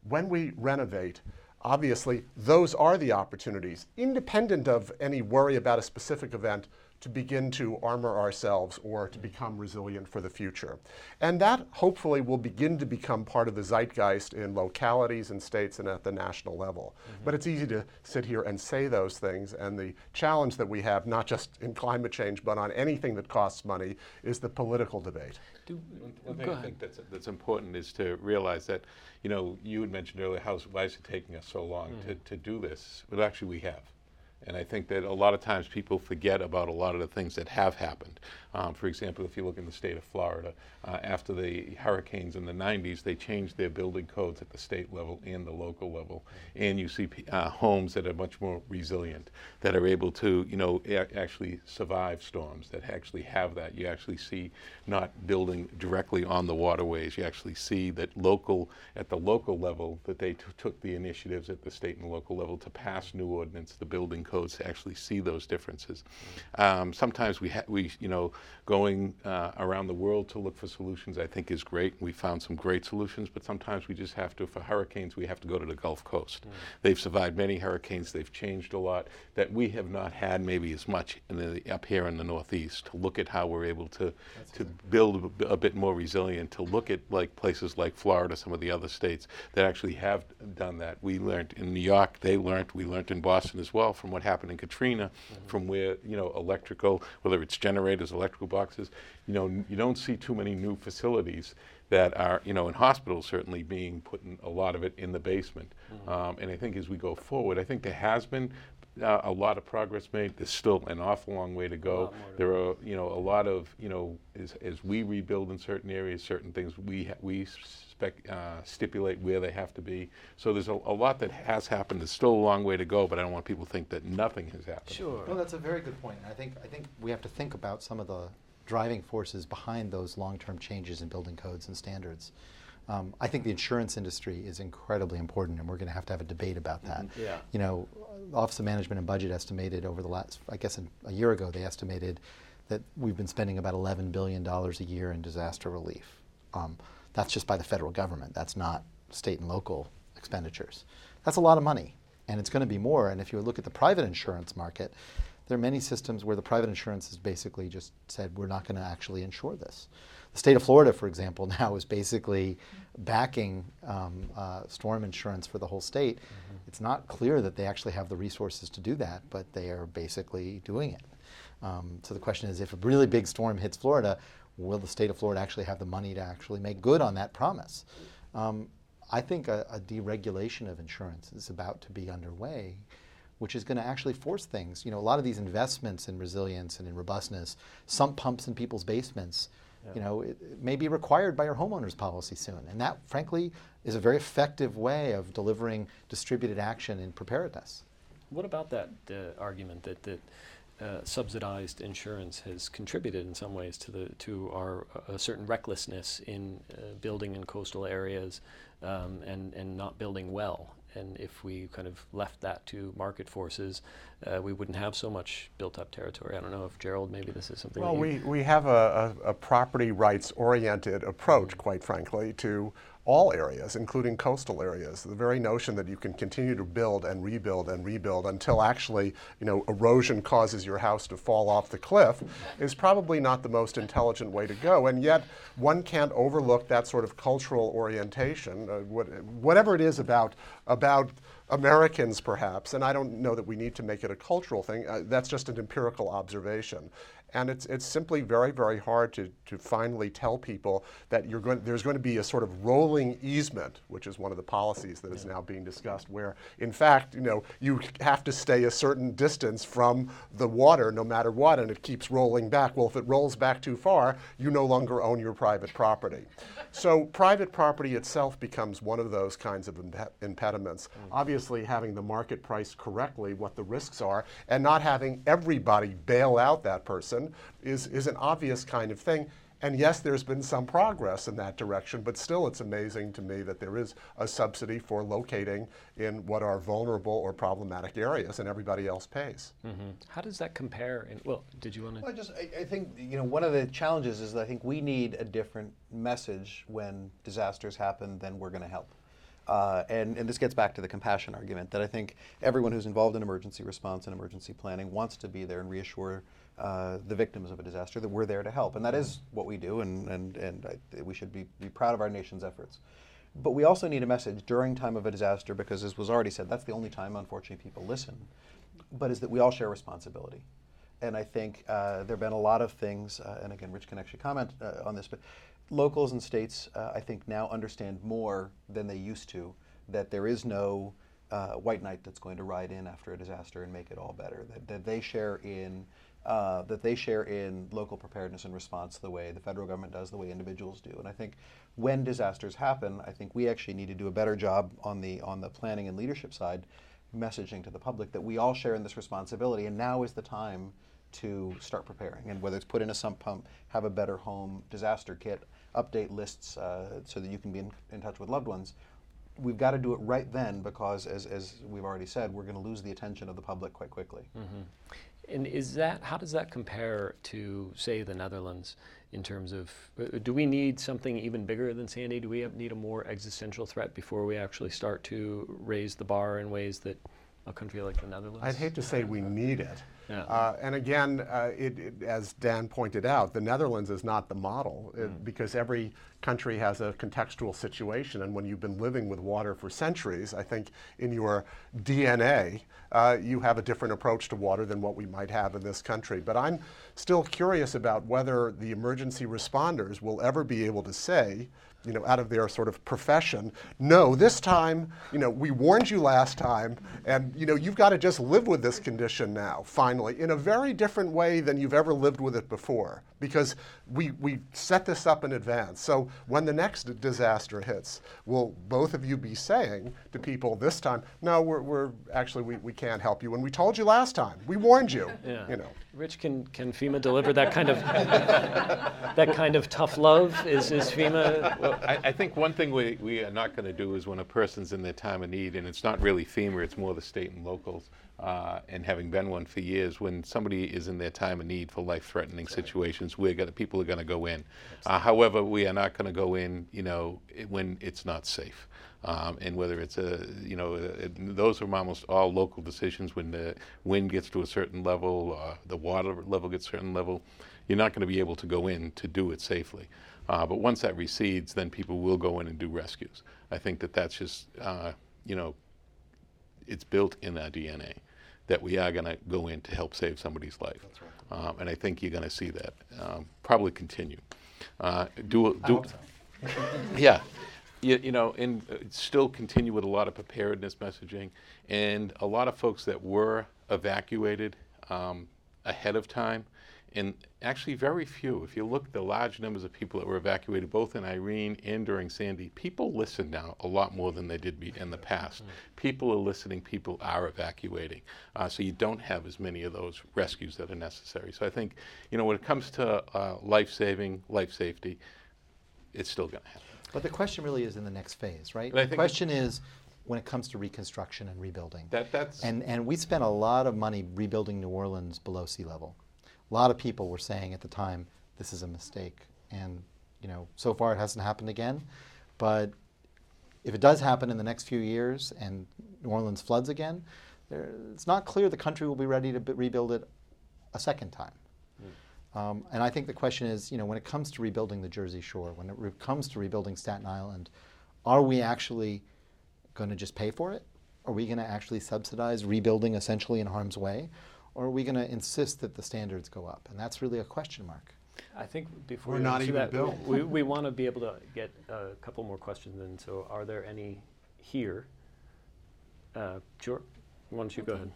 when we renovate, obviously those are the opportunities, independent of any worry about a specific event, to begin to armor ourselves or to become resilient for the future. And that hopefully will begin to become part of the zeitgeist in localities and states and at the national level. Mm-hmm. But it's easy to sit here and say those things, and the challenge that we have, not just in climate change, but on anything that costs money, is the political debate. Do, one thing I think that's, that's important is to realize that, you know, you had mentioned earlier, how, why is it taking us so long mm. to, to do this? But actually, we have. And I think that a lot of times people forget about a lot of the things that have happened. Um, for example, if you look in the state of Florida, uh, after the hurricanes in the 90s, they changed their building codes at the state level and the local level. And you see uh, homes that are much more resilient, that are able to, you know, a- actually survive storms, that actually have that. You actually see not building directly on the waterways. You actually see that local, at the local level, that they t- took the initiatives at the state and local level to pass new ordinance, the building codes to actually see those differences. Um, sometimes we, ha- we, you know, going uh, around the world to look for solutions, I think, is great. We found some great solutions, but sometimes we just have to, for hurricanes, we have to go to the Gulf Coast. Mm. They've survived many hurricanes, they've changed a lot that we have not had maybe as much the, up here in the Northeast to look at how we're able to, to build a, a bit more resilient, to look at like places like Florida, some of the other states that actually have done that. We learned in New York, they learned, we learned in Boston as well from what happened in Katrina, mm-hmm. from where, you know, electrical, whether it's generators, electrical boxes, you know, you don't see too many new facilities that are, you know, in hospitals certainly being put in a lot of it in the basement. Mm-hmm. Um, and I think as we go forward, I think there has been uh, a lot of progress made. There's still an awful long way to go. There are, you know, a lot of, you know, as, as we rebuild in certain areas, certain things we ha- we spec, uh, stipulate where they have to be. So there's a, a, lot that has happened. There's still a long way to go, but I don't want people to think that nothing has happened. Sure. Well, that's a very good point. I think I think we have to think about some of the driving forces behind those long-term changes in building codes and standards. Um, I think the insurance industry is incredibly important, and we're going to have to have a debate about that. Mm-hmm. Yeah. You know, Office of Management and Budget estimated over the last, I guess, in, a year ago, they estimated that we've been spending about 11 billion dollars a year in disaster relief. Um, that's just by the federal government. That's not state and local expenditures. That's a lot of money, and it's going to be more. And if you look at the private insurance market, there are many systems where the private insurance has basically just said we're not going to actually insure this. The state of Florida, for example, now is basically backing um, uh, storm insurance for the whole state. Mm-hmm. It's not clear that they actually have the resources to do that, but they are basically doing it. Um, so the question is, if a really big storm hits Florida, will the state of Florida actually have the money to actually make good on that promise? Um, I think a, a, deregulation of insurance is about to be underway, which is going to actually force things. You know, a lot of these investments in resilience and in robustness, sump pumps in people's basements, yeah. you know, it, it, may be required by your homeowners policy soon. And that, frankly, is a very effective way of delivering distributed action in preparedness. What about that uh, argument that, that uh, subsidized insurance has contributed in some ways to the to our a certain recklessness in uh, building in coastal areas um, and and not building well. And if we kind of left that to market forces, uh, we wouldn't have so much built up territory. I don't know if Jerold, maybe this is something. Well, we, we have a, a, a property rights oriented approach, quite frankly, to all areas, including coastal areas. The very notion that you can continue to build and rebuild and rebuild until actually, you know, erosion causes your house to fall off the cliff is probably not the most intelligent way to go. And yet, one can't overlook that sort of cultural orientation, uh, what, whatever it is about about Americans, perhaps. And I don't know that we need to make it a cultural thing. Uh, that's just an empirical observation. And it's, it's simply very, very hard to, to finally tell people that you're going, there's going to be a sort of rolling easement, which is one of the policies that is now being discussed, where in fact, you know, you have to stay a certain distance from the water no matter what, and it keeps rolling back. Well, if it rolls back too far, you no longer own your private property. so private property itself becomes one of those kinds of imp- impediments. Mm. Obviously, having the market price correctly, what the risks are, and not having everybody bail out that person is, is an obvious kind of thing. And yes, there's been some progress in that direction, but still it's amazing to me that there is a subsidy for locating in what are vulnerable or problematic areas and everybody else pays. Mm-hmm. How does that compare? In, well, did you want to? Well, I just, I, I, think, you know, one of the challenges is that I think we need a different message when disasters happen than we're going to help. Uh, and, and this gets back to the compassion argument that I think everyone who's involved in emergency response and emergency planning wants to be there and reassure uh, the victims of a disaster that we're there to help. And that is what we do, and, and, and I, we should be, be proud of our nation's efforts. But we also need a message during time of a disaster because, as was already said, that's the only time, unfortunately, people listen. But is that we all share responsibility. And I think uh, there have been a lot of things, uh, and again, Rich can actually comment uh, on this, but locals and states, uh, I think, now understand more than they used to that there is no uh, white knight that's going to ride in after a disaster and make it all better. That, that they share in uh, that they share in local preparedness and response the way the federal government does, the way individuals do. And I think when disasters happen, I think we actually need to do a better job on the on the planning and leadership side, messaging to the public that we all share in this responsibility, and now is the time to start preparing. And whether it's put in a sump pump, have a better home, disaster kit, update lists uh, so that you can be in, in touch with loved ones. We've got to do it right then because, as, as we've already said, we're going to lose the attention of the public quite quickly. Mm-hmm. And is that how does that compare to say the Netherlands in terms of uh, do we need something even bigger than Sandy? Do we have, need a more existential threat before we actually start to raise the bar in ways that a country like the Netherlands? I'd hate to say we need it. Yeah. Uh, and again, uh, it, it, as Dan pointed out, the Netherlands is not the model it, mm. because every country has a contextual situation. And when you've been living with water for centuries, I think in your DNA, uh, you have a different approach to water than what we might have in this country. But I'm still curious about whether the emergency responders will ever be able to say, you know, out of their sort of profession, no, this time, you know, we warned you last time, and you know, you've got to just live with this condition now, finally, in a very different way than you've ever lived with it before, because we we set this up in advance. So when the next disaster hits, will both of you be saying to people this time, no, we're, we're actually we, we can't help you, and we told you last time, we warned you, yeah. you know. Rich, can, can FEMA deliver that kind of that kind of tough love? Is, is FEMA Well, I, I think one thing we, we are not going to do is when a person's in their time of need, and it's not really FEMA, it's more the state and locals, uh, and having been one for years, when somebody is in their time of need for life-threatening situations, we're to, people are going to go in. Uh, however, we are not going to go in, you know, when it's not safe. Um, and whether it's a, you know, uh, those are almost all local decisions. When the wind gets to a certain level, uh, the water level gets a certain level, you're not going to be able to go in to do it safely. Uh, but once that recedes, then people will go in and do rescues. I think that that's just, uh, you know, it's built in our DNA that we are going to go in to help save somebody's life. Um, and I think you're going to see that um, probably continue. Uh, do do yeah. You, you know, and uh, still continue with a lot of preparedness messaging, and a lot of folks that were evacuated um, ahead of time, and actually very few. If you look at the large numbers of people that were evacuated, both in Irene and during Sandy, people listen now a lot more than they did in the past. People are listening. People are evacuating. Uh, so you don't have as many of those rescues that are necessary. So I think, you know, when it comes to uh, life saving, life safety, it's still going to happen. But the question really is in the next phase, right? The question is when it comes to reconstruction and rebuilding. That that's And, and we spent a lot of money rebuilding New Orleans below sea level. A lot of people were saying at the time, this is a mistake. And, you know, so far it hasn't happened again. But if it does happen in the next few years and New Orleans floods again, there, it's not clear the country will be ready to b- rebuild it a second time. Um, and I think the question is, you know, when it comes to rebuilding the Jersey Shore, when it re- comes to rebuilding Staten Island, are we actually going to just pay for it? Are we going to actually subsidize rebuilding essentially in harm's way? Or are we going to insist that the standards go up? And that's really a question mark. I think before Or you not even that, built. we, we want to be able to get a couple more questions in. So are there any here? Uh, sure. Why don't you go ahead?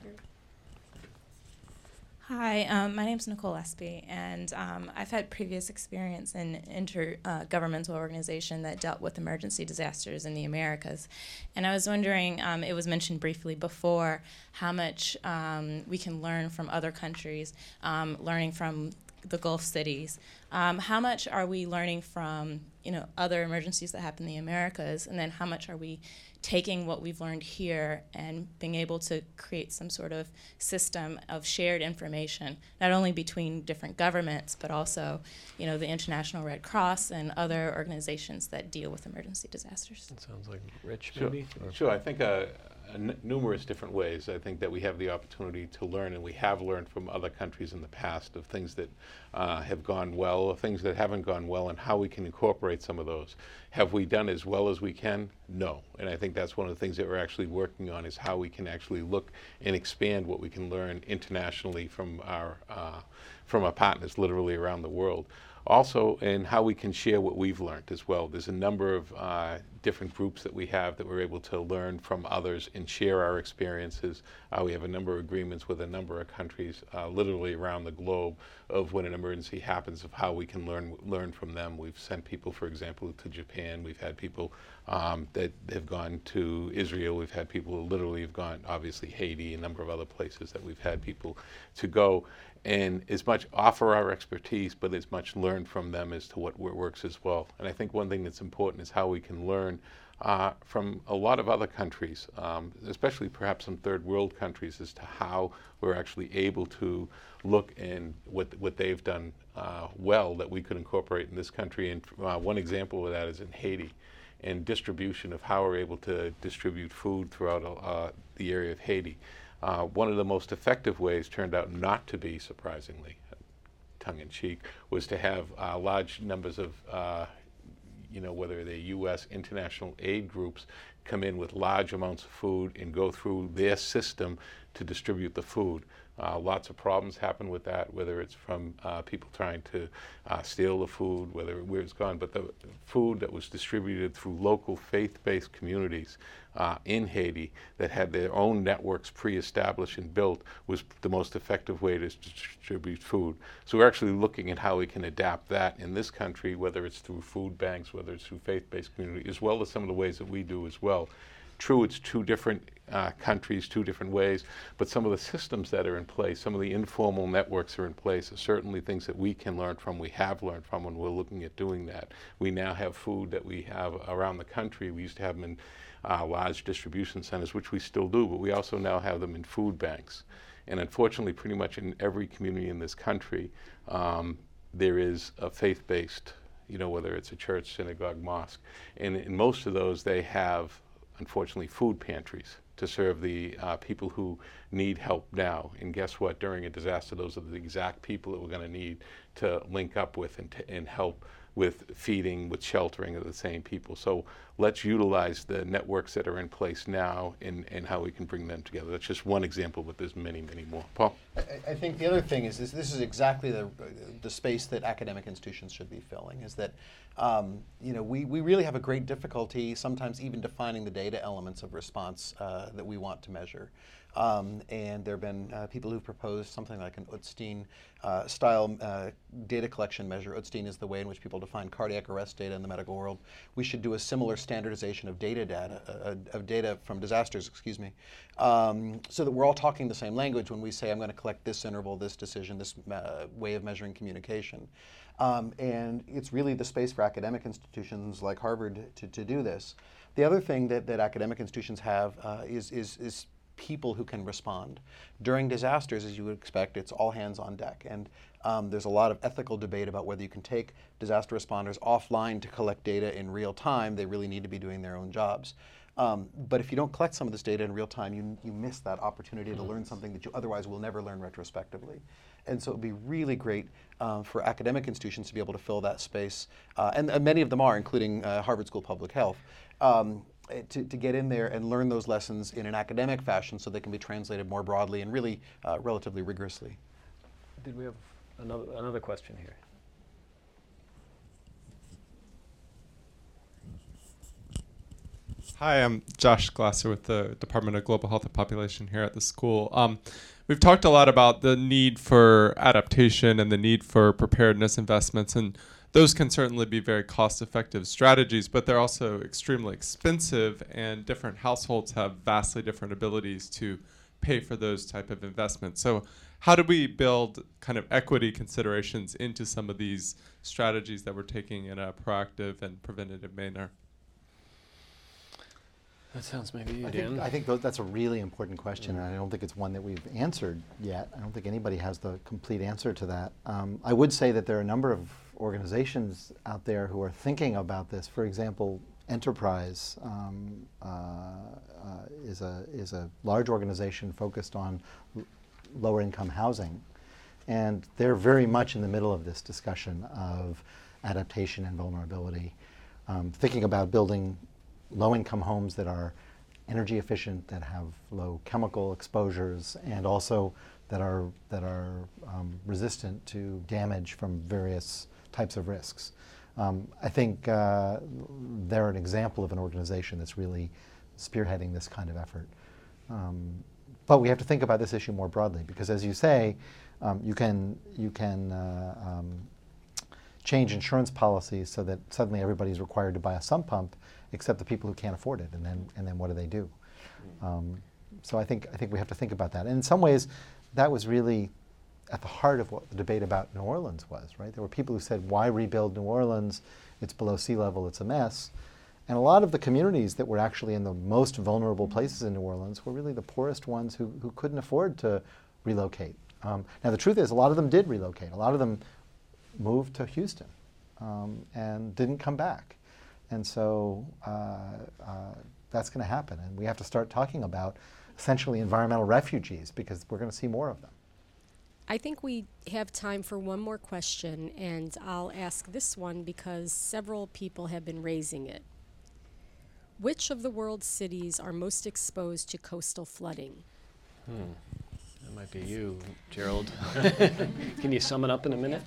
Hi, um, my name is Nicole Espy, and um, I've had previous experience in intergovernmental organization that dealt with emergency disasters in the Americas. And I was wondering, um, it was mentioned briefly before, how much um, we can learn from other countries, um, learning from the Gulf cities. Um, how much are we learning from you know other emergencies that happen in the Americas, and then how much are we taking what we've learned here and being able to create some sort of system of shared information, not only between different governments, but also you know the International Red Cross and other organizations that deal with emergency disasters. It sounds like Rich, Sure, maybe? Or- sure. I think uh, n- numerous different ways. I think that we have the opportunity to learn, and we have learned from other countries in the past of things that uh, have gone well, or things that haven't gone well, and how we can incorporate some of those. Have we done as well as we can? No. And I think that's one of the things that we're actually working on is how we can actually look and expand what we can learn internationally from our uh, from our partners, literally around the world also and how we can share what we've learned as well. There's a number of uh, different groups that we have that we're able to learn from others and share our experiences. Uh, we have a number of agreements with a number of countries, uh, literally around the globe, of when an emergency happens, of how we can learn learn from them. We've sent people, for example, to Japan. We've had people um, that have gone to Israel. We've had people who literally have gone, obviously Haiti, a number of other places that we've had people to go and as much offer our expertise, but as much learn from them as to what works as well. And I think one thing that's important is how we can learn uh, from a lot of other countries, um, especially perhaps some third world countries, as to how we're actually able to look and what what they've done uh, well that we could incorporate in this country. And uh, one example of that is in Haiti and distribution of how we're able to distribute food throughout uh, the area of Haiti. Uh, one of the most effective ways turned out not to be, surprisingly, tongue in cheek, was to have uh, large numbers of, uh, you know, whether they're U.S. international aid groups come in with large amounts of food and go through their system to distribute the food. Uh, lots of problems happen with that, whether it's from uh, people trying to uh, steal the food, whether where it's gone. But the food that was distributed through local faith-based communities uh, in Haiti that had their own networks pre-established and built was the most effective way to distribute food. So we're actually looking at how we can adapt that in this country, whether it's through food banks, whether it's through faith-based community, as well as some of the ways that we do as well true, it's two different uh, countries, two different ways, but some of the systems that are in place, some of the informal networks are in place, are certainly things that we can learn from, we have learned from when we're looking at doing that. We now have food that we have around the country. We used to have them in uh, large distribution centers, which we still do, but we also now have them in food banks. And unfortunately, pretty much in every community in this country, um, there is a faith-based, you know, whether it's a church, synagogue, mosque. And in most of those, they have, unfortunately, food pantries to serve the uh, people who need help now. And guess what? During a disaster, those are the exact people that we're going to need to link up with and, to, and help with feeding, with sheltering of the same people. So let's utilize the networks that are in place now and, and how we can bring them together. That's just one example, but there's many, many more. Paul? I, I think the other thing is this, this is exactly the, the space that academic institutions should be filling, is that um, you know, we, we really have a great difficulty sometimes even defining the data elements of response uh, that we want to measure. Um, and there have been uh, people who've proposed something like an Utstein uh, style uh, data collection measure. Utstein is the way in which people define cardiac arrest data in the medical world. We should do a similar standardization of data data uh, uh, of data from disasters, excuse me, um, so that we're all talking the same language when we say I'm going to collect this interval, this decision, this uh, way of measuring communication. Um, and it's really the space for academic institutions like Harvard to, to do this. The other thing that, that academic institutions have is, is, is people who can respond. During disasters, as you would expect, it's all hands on deck. And um, there's a lot of ethical debate about whether you can take disaster responders offline to collect data in real time. They really need to be doing their own jobs. Um, but if you don't collect some of this data in real time, you, you miss that opportunity to learn something that you otherwise will never learn retrospectively. And so it would be really great um, for academic institutions to be able to fill that space. Uh, and, and, many of them are, including uh, Harvard School of Public Health. Um, to, to get in there and learn those lessons in an academic fashion so they can be translated more broadly and really uh, relatively rigorously. Did we have another, another question here? Hi, I'm Josh Glasser with the Department of Global Health and Population here at the school. Um, we've talked a lot about the need for adaptation and the need for preparedness investments, and those can certainly be very cost effective strategies, but they're also extremely expensive, and different households have vastly different abilities to pay for those type of investments. So, how do we build kind of equity considerations into some of these strategies that we're taking in a proactive and preventative manner? That sounds maybe you, I Dan. think, I think th- that's a really important question, and I don't think it's one that we've answered yet. I don't think anybody has the complete answer to that. Um, I would say that there are a number of organizations out there who are thinking about this. For example, Enterprise um, uh, uh, is, a, is a large organization focused on lower income housing. And they're very much in the middle of this discussion of adaptation and vulnerability, um, thinking about building low income homes that are energy efficient, that have low chemical exposures, and also that are, that are um, resistant to damage from various types of risks. Um, I think uh, they're an example of an organization that's really spearheading this kind of effort. Um, but we have to think about this issue more broadly because, as you say, um, you can you can uh, um, change insurance policies so that suddenly everybody's required to buy a sump pump, except the people who can't afford it, and then and then what do they do? Um, so I think I think we have to think about that. And in some ways, that was really at the heart of what the debate about New Orleans was, right? There were people who said, why rebuild New Orleans? It's below sea level, it's a mess. And a lot of the communities that were actually in the most vulnerable places in New Orleans were really the poorest ones who, who couldn't afford to relocate. Um, now, the truth is, a lot of them did relocate. A lot of them moved to Houston um, and didn't come back. And so uh, uh, that's going to happen. And we have to start talking about essentially environmental refugees because we're going to see more of them. I think we have time for one more question, and I'll ask this one because several people have been raising it. Which of the world's cities are most exposed to coastal flooding? Hmm. That might be you, Jerold. Can you sum it up in a minute?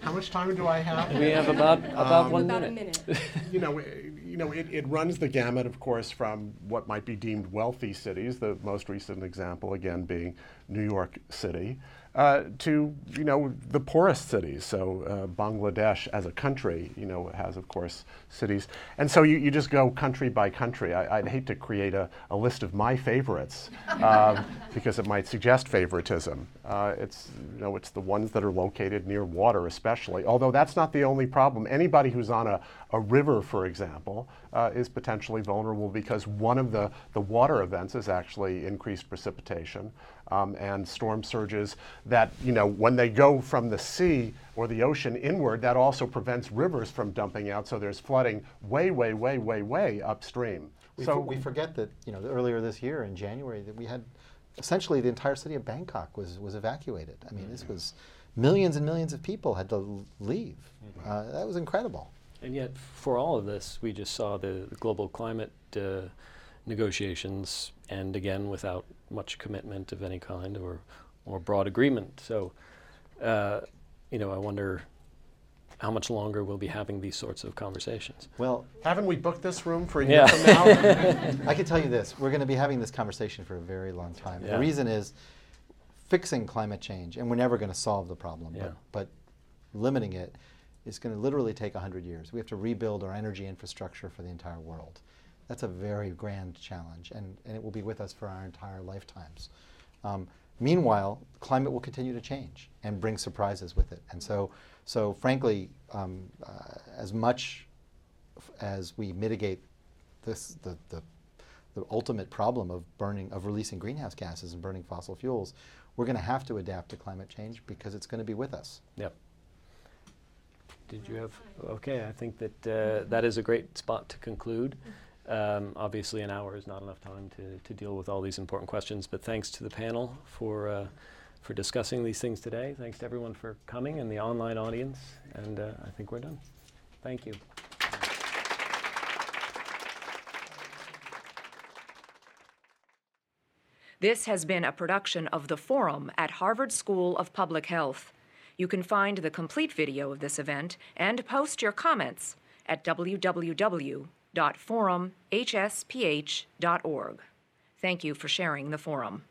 How much time do I have? We have about about Um, one About a minute. minute. you know, you know, it, it runs the gamut, of course, from what might be deemed wealthy cities, the most recent example, again, being New York City, uh, to, you know, the poorest cities. So uh, Bangladesh as a country, you know, has, of course, cities. And so you, you just go country by country. I, would hate to create a, a list of my favorites um, because it might suggest favoritism. Uh, it's, you know, it's the ones that are located near water especially, although that's not the only problem. Anybody who's on a, a river, for example, uh, is potentially vulnerable because one of the, the water events is actually increased precipitation um, and storm surges that, you know, when they go from the sea or the ocean inward, that also prevents rivers from dumping out. So there's flooding way, way, way, way, way upstream. We, so for, we forget that, you know, earlier this year in January that we had essentially the entire city of Bangkok was, was evacuated. I mean, mm-hmm. this was millions and millions of people had to leave. Mm-hmm. Uh, that was incredible. And yet, for all of this, we just saw the, the global climate uh, negotiations end again without much commitment of any kind or, or broad agreement. So, uh, you know, I wonder how much longer we'll be having these sorts of conversations. Well, haven't we booked this room for a year yeah. from now? I can tell you this: we're going to be having this conversation for a very long time. Yeah. The reason is fixing climate change, and we're never going to solve the problem, yeah. but, but limiting it is going to literally take 100 years. We have to rebuild our energy infrastructure for the entire world. That's a very grand challenge, and, and it will be with us for our entire lifetimes. Um, meanwhile, climate will continue to change and bring surprises with it. And so, so frankly, um, uh, as much as we mitigate this, the, the, the ultimate problem of burning, of releasing greenhouse gases and burning fossil fuels, we're going to have to adapt to climate change because it's going to be with us. Yep. Did you have? Okay, I think that uh, that is a great spot to conclude. Um, obviously, an hour is not enough time to, to deal with all these important questions, but thanks to the panel for, uh, for discussing these things today. Thanks to everyone for coming and the online audience, and uh, I think we're done. Thank you. This has been a production of The Forum at Harvard School of Public Health. You can find the complete video of this event and post your comments at www www.forumhsph.org. Thank you for sharing the forum.